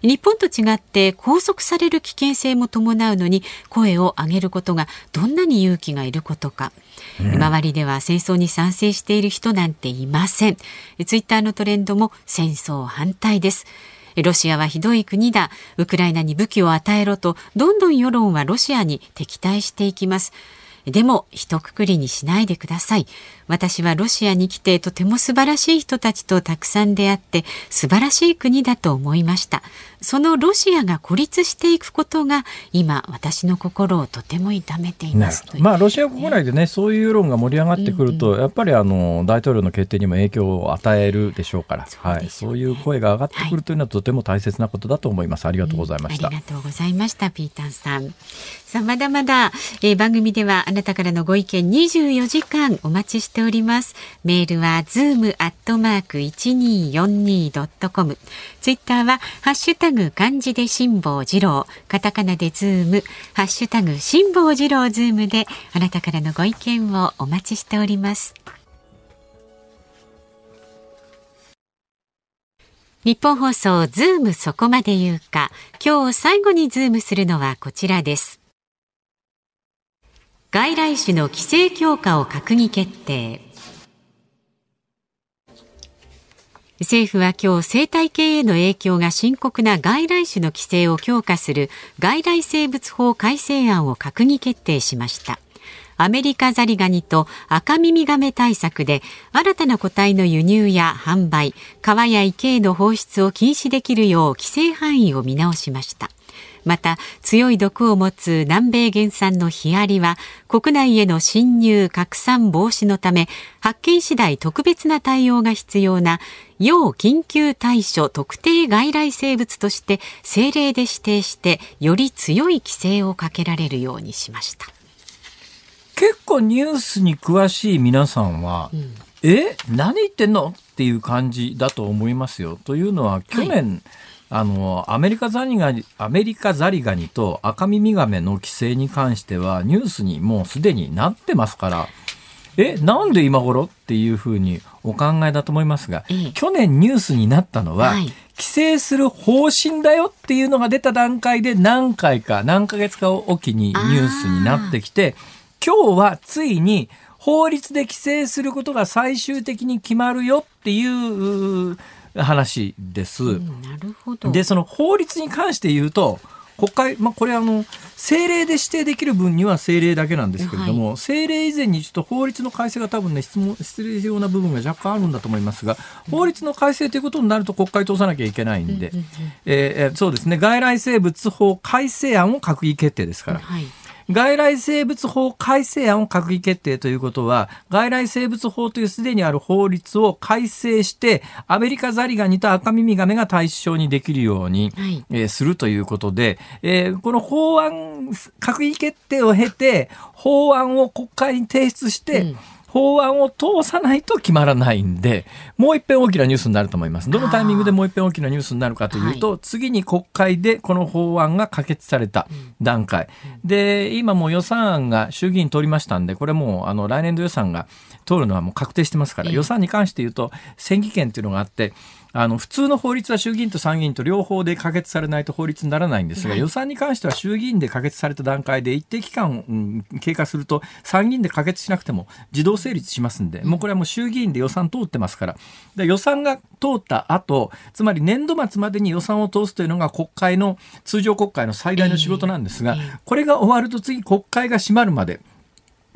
日本と違って拘束される危険性も伴うのに声を上げることがどんなに勇気がいることか、うん、周りでは戦争に賛成している人なんていません。ツイッターのトレンドも戦争反対ですロシアはひどい国だ。ウクライナに武器を与えろとどんどん世論はロシアに敵対していきます。でも一括りにしないでください。私はロシアに来てとても素晴らしい人たちとたくさん出会って素晴らしい国だと思いました。そのロシアが孤立していくことが今私の心をとても痛めていますまあロシア国内でねそういう世論が盛り上がってくると、うんうん、やっぱりあの大統領の決定にも影響を与えるでしょうから、はい、そういう声が上がってくるというのはとても大切なことだと思います、はい、ありがとうございました、うん、ありがとうございましたピータンさん。さあまだまだ、えー、番組ではあなたからのご意見24時間お待ちしてております。メールはズームアットマーク 1242.com ツイッターはハッシュタグ漢字で辛坊治郎。カタカナでズーム。ハッシュタグ辛坊治郎ズームであなたからのご意見をお待ちしております。ニッポン放送ズームそこまで言うか。今日最後にズームするのはこちらです。外来種の規制強化を閣議決定。政府は今日生態系への影響が深刻な外来種の規制を強化する外来生物法改正案を閣議決定しました。アメリカザリガニとアカミミガメ対策で新たな個体の輸入や販売川や池への放出を禁止できるよう規制範囲を見直しました。また強い毒を持つ南米原産のヒアリは国内への侵入拡散防止のため発見次第特別な対応が必要な要緊急対処特定外来生物として政令で指定してより強い規制をかけられるようにしました。結構ニュースに詳しい皆さんは、うん、え何言ってんの？っていう感じだと思いますよ。というのは去年、はいあのアメリカザリガニアメリカザリガニとアカミミガメの規制に関してはニュースにもうすでになってますからえなんで今頃？っていうふうにお考えだと思いますが、ええ、去年ニュースになったのは、はい、規制する方針だよっていうのが出た段階で何回か何ヶ月かおきにニュースになってきて今日はついに法律で規制することが最終的に決まるよっていう話です。なるほど。でその法律に関して言うと国会、まあ、これあの政令で指定できる分には政令だけなんですけれども、はい、政令以前にちょっと法律の改正が多分ね質問必要な部分が若干あるんだと思いますが法律の改正ということになると国会通さなきゃいけないんで、えー、そうですね。外来生物法改正案を閣議決定ですから。はい外来生物法改正案を閣議決定ということは、外来生物法というすでにある法律を改正して、アメリカザリガニとアカミミガメが対象にできるように、はい、えー、するということで、えー、この法案、閣議決定を経て、法案を国会に提出して、うん法案を通さないと決まらないんで、もう一遍大きなニュースになると思います。どのタイミングでもう一遍大きなニュースになるかというと、はい、次に国会でこの法案が可決された段階。うん、で、今もう予算案が衆議院通りましたんで、これもうあの来年度予算が通るのはもう確定してますから、予算に関して言うと、選議権っていうのがあって、あの普通の法律は衆議院と参議院と両方で可決されないと法律にならないんですが、はい、予算に関しては衆議院で可決された段階で一定期間、うん、経過すると参議院で可決しなくても自動成立しますんで、もうこれはもう衆議院で予算通ってますから。で予算が通った後つまり年度末までに予算を通すというのが国会の通常国会の最大の仕事なんですが、これが終わると次国会が閉まるまで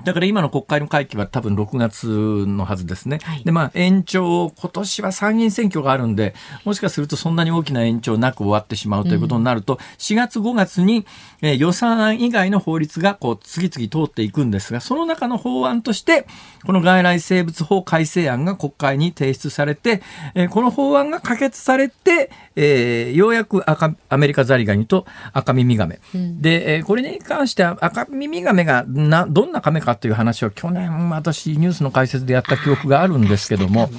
だから今の国会の会期は多分6月のはずですね。はい、で、まあ延長、今年は参議院選挙があるんで、もしかするとそんなに大きな延長なく終わってしまうということになると、うん、4月5月に、えー、予算案以外の法律がこう次々通っていくんですが、その中の法案として、この外来生物法改正案が国会に提出されて、えー、この法案が可決されて、えー、ようやく赤アメリカザリガニと赤ミミガメ。うん、で、えー、これに関しては赤ミミガメがなどんなカメかという話を去年私ニュースの解説でやった記憶があるんですけども。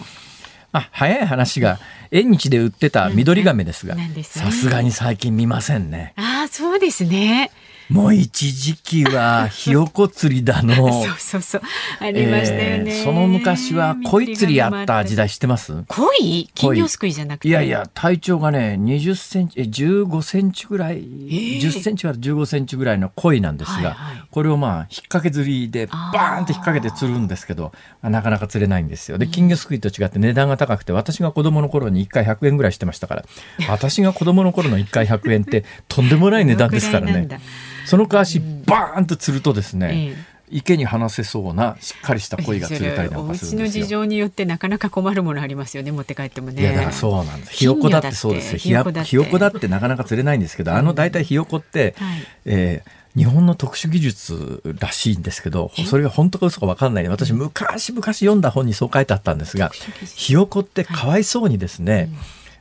あ早い話が縁日で売ってた緑亀ですがさすがに最近見ませんね。あそうですねもう一時期はひよこ釣りだの。そうそうそう。ありましたよね。えー、その昔は鯉釣りやった時代知ってます？鯉金魚すくいじゃなくて？いやいや、体長がね、20センチ、15センチぐらい、えー、10センチから15センチぐらいの鯉なんですが、はいはい、これをまあ、引っ掛け釣りでバーンって引っ掛けて釣るんですけど、なかなか釣れないんですよ。で、金魚すくいと違って値段が高くて、私が子供の頃に1回100円ぐらいしてましたから、私が子供の頃の1回100円ってとんでもない値段ですからね。そのかわしバーンと釣るとですね、池に放せそうなしっかりした鯉が釣れたりなんかするんですよ。お家の事情によってなかなか困るものありますよね持って帰ってもね。いやだからそうなんです。ひよこだってそうです。よ。ひよこだって。なかなか釣れないんですけど、あの大体ひよこって、はい、えー日本の特殊技術らしいんですけどそれが本当か嘘か分かんない私昔々読んだ本にそう書いてあったんですがひよこってかわいそうにですね、はいうん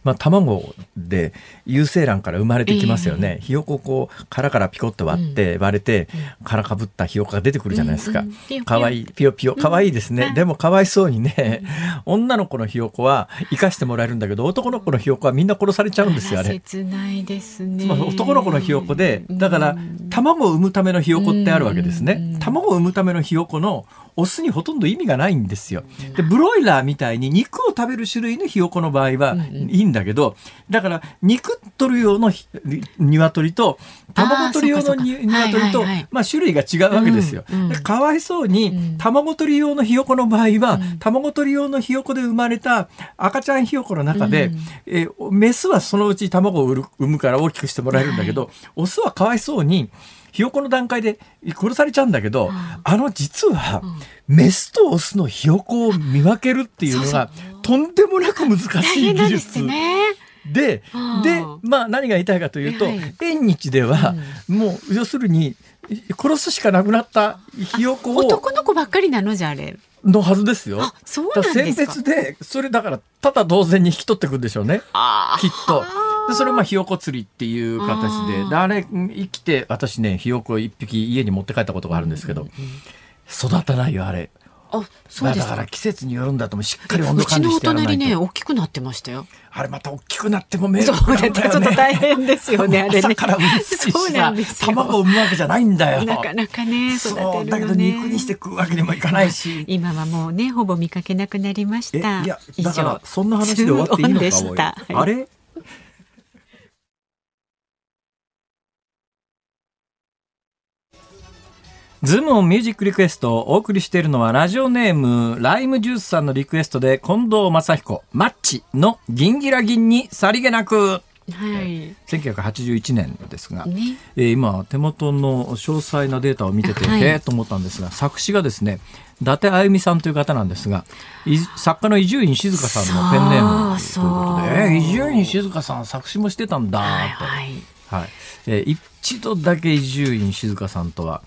まあ、卵で有精卵から生まれてきますよね、えー、ひよここう殻からピコッと割って割れて、うん、殻かぶったひよこが出てくるじゃないですか、かわいいピヨピヨ。かわいいですね、うん、でもかわいそうにね、女の子のひよこは生かしてもらえるんだけど男の子のひよこはみんな殺されちゃうんですよあれ。切ないですね、まあ、男の子のひよこでだから卵を産むためのひよこってあるわけですね、卵を産むためのひよこのオスにほとんど意味がないんですよ。でブロイラーみたいに肉を食べる種類のひよこの場合はいいんだけどだから肉取る用の鶏と卵取り用の鶏とまあ種類が違うわけですよ。かわいそうに卵取り用のひよこの場合は卵取り用のひよこで生まれた赤ちゃんひよこの中で、えメスはそのうち卵を産むから大きくしてもらえるんだけど、オスはかわいそうにひよこの段階で殺されちゃうんだけど、あの実は、メスとオスのひよこを見分けるっていうのがとんでもなく難しい技術。で、で、まあ何が言いたいかというと、縁日では、もう要するに殺すしかなくなったひよこを男の子ばっかりなの？じゃあれ。のはずですよ。そうなん選別でそれだからただ同然に引き取っていくんでしょうね。きっと。でそれまあひよこ釣りっていう形でであれ生きて私ねひよこ一匹家に持って帰ったことがあるんですけど、育たないよあれ。あ、そうだから季節によるんだともしっかり温度管理してやらないと。うちのお隣ね大きくなってましたよ。あれまた大きくなっても迷惑だよね。ちょっと大変ですよね あれね。からしさ、卵を産むわけじゃないんだよ。なかなかね育てるのね。だけど肉にして食うわけにもいかないし。今はもうねほぼ見かけなくなりました。いやだからそんな話で終わっていいのかあれ？ズームオンミュージックリクエストをお送りしているのはラジオネームライムジュースさんのリクエストで近藤正彦マッチの銀ギラ銀にさりげなく。はい、1981年ですが、ね。えー、今手元の詳細なデータを見てて、はい、へえと思ったんですが作詞がですね伊達あゆみさんという方なんですが作家の伊集院静香さんのペンネームということで伊集院静香さん作詞もしてたんだって、はいはい。はい。えー、一度だけ伊集院静香さんとは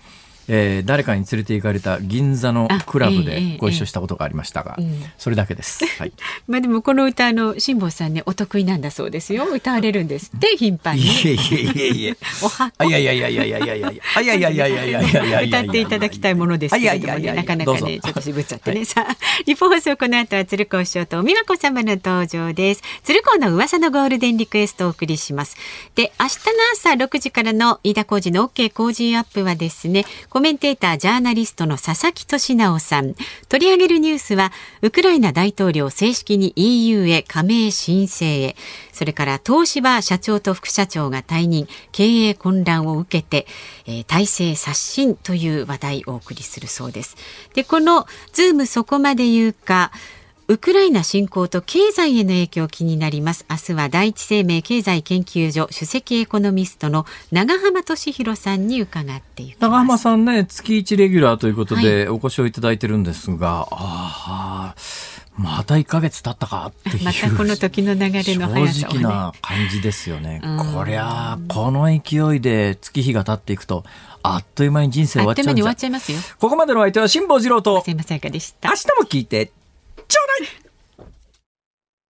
えー、誰かに連れて行かれた銀座のクラブでご一緒したことがありましたが、えーえー、それだけです。はい、まあでもこの歌の辛坊さんねお得意なんだそうですよ。歌われるんですって 頻繁に。いえいえいえいえ。おはこ。いやいやいやいやいやいやいや。あいやいやいやいやいやいやいや。歌っていただきたいものですけれどもねなかなかねちょっと渋っちゃってね。はい、さあ日本放送この後は鶴光師匠と美和子様の登場です。鶴光の噂のゴールデンリクエストをお送りします。で明日の朝6時からの飯田浩二の OK 工事アップはですね。コメンテータージャーナリストの佐々木俊尚さん。取り上げるニュースはウクライナ大統領正式に EU へ加盟申請へ。それから東芝社長と副社長が退任。経営混乱を受けて、えー、体制刷新という話題をお送りするそうです。でこのズームそこまで言うかウクライナ侵攻と経済への影響気になります。明日は第一生命経済研究所首席エコノミストの永濱利廣さんに伺っていき長浜さんね月一レギュラーということでお越しをいただいてるんですが、はい、ああまた1か月経ったかっていう またこの時の流れの速さ、ね、正直な感じですよね、こりゃこの勢いで月日が経っていくとあっという間に人生終わっちゃうここまでの相手は辛坊治郎と明日も聞いてちょうだい。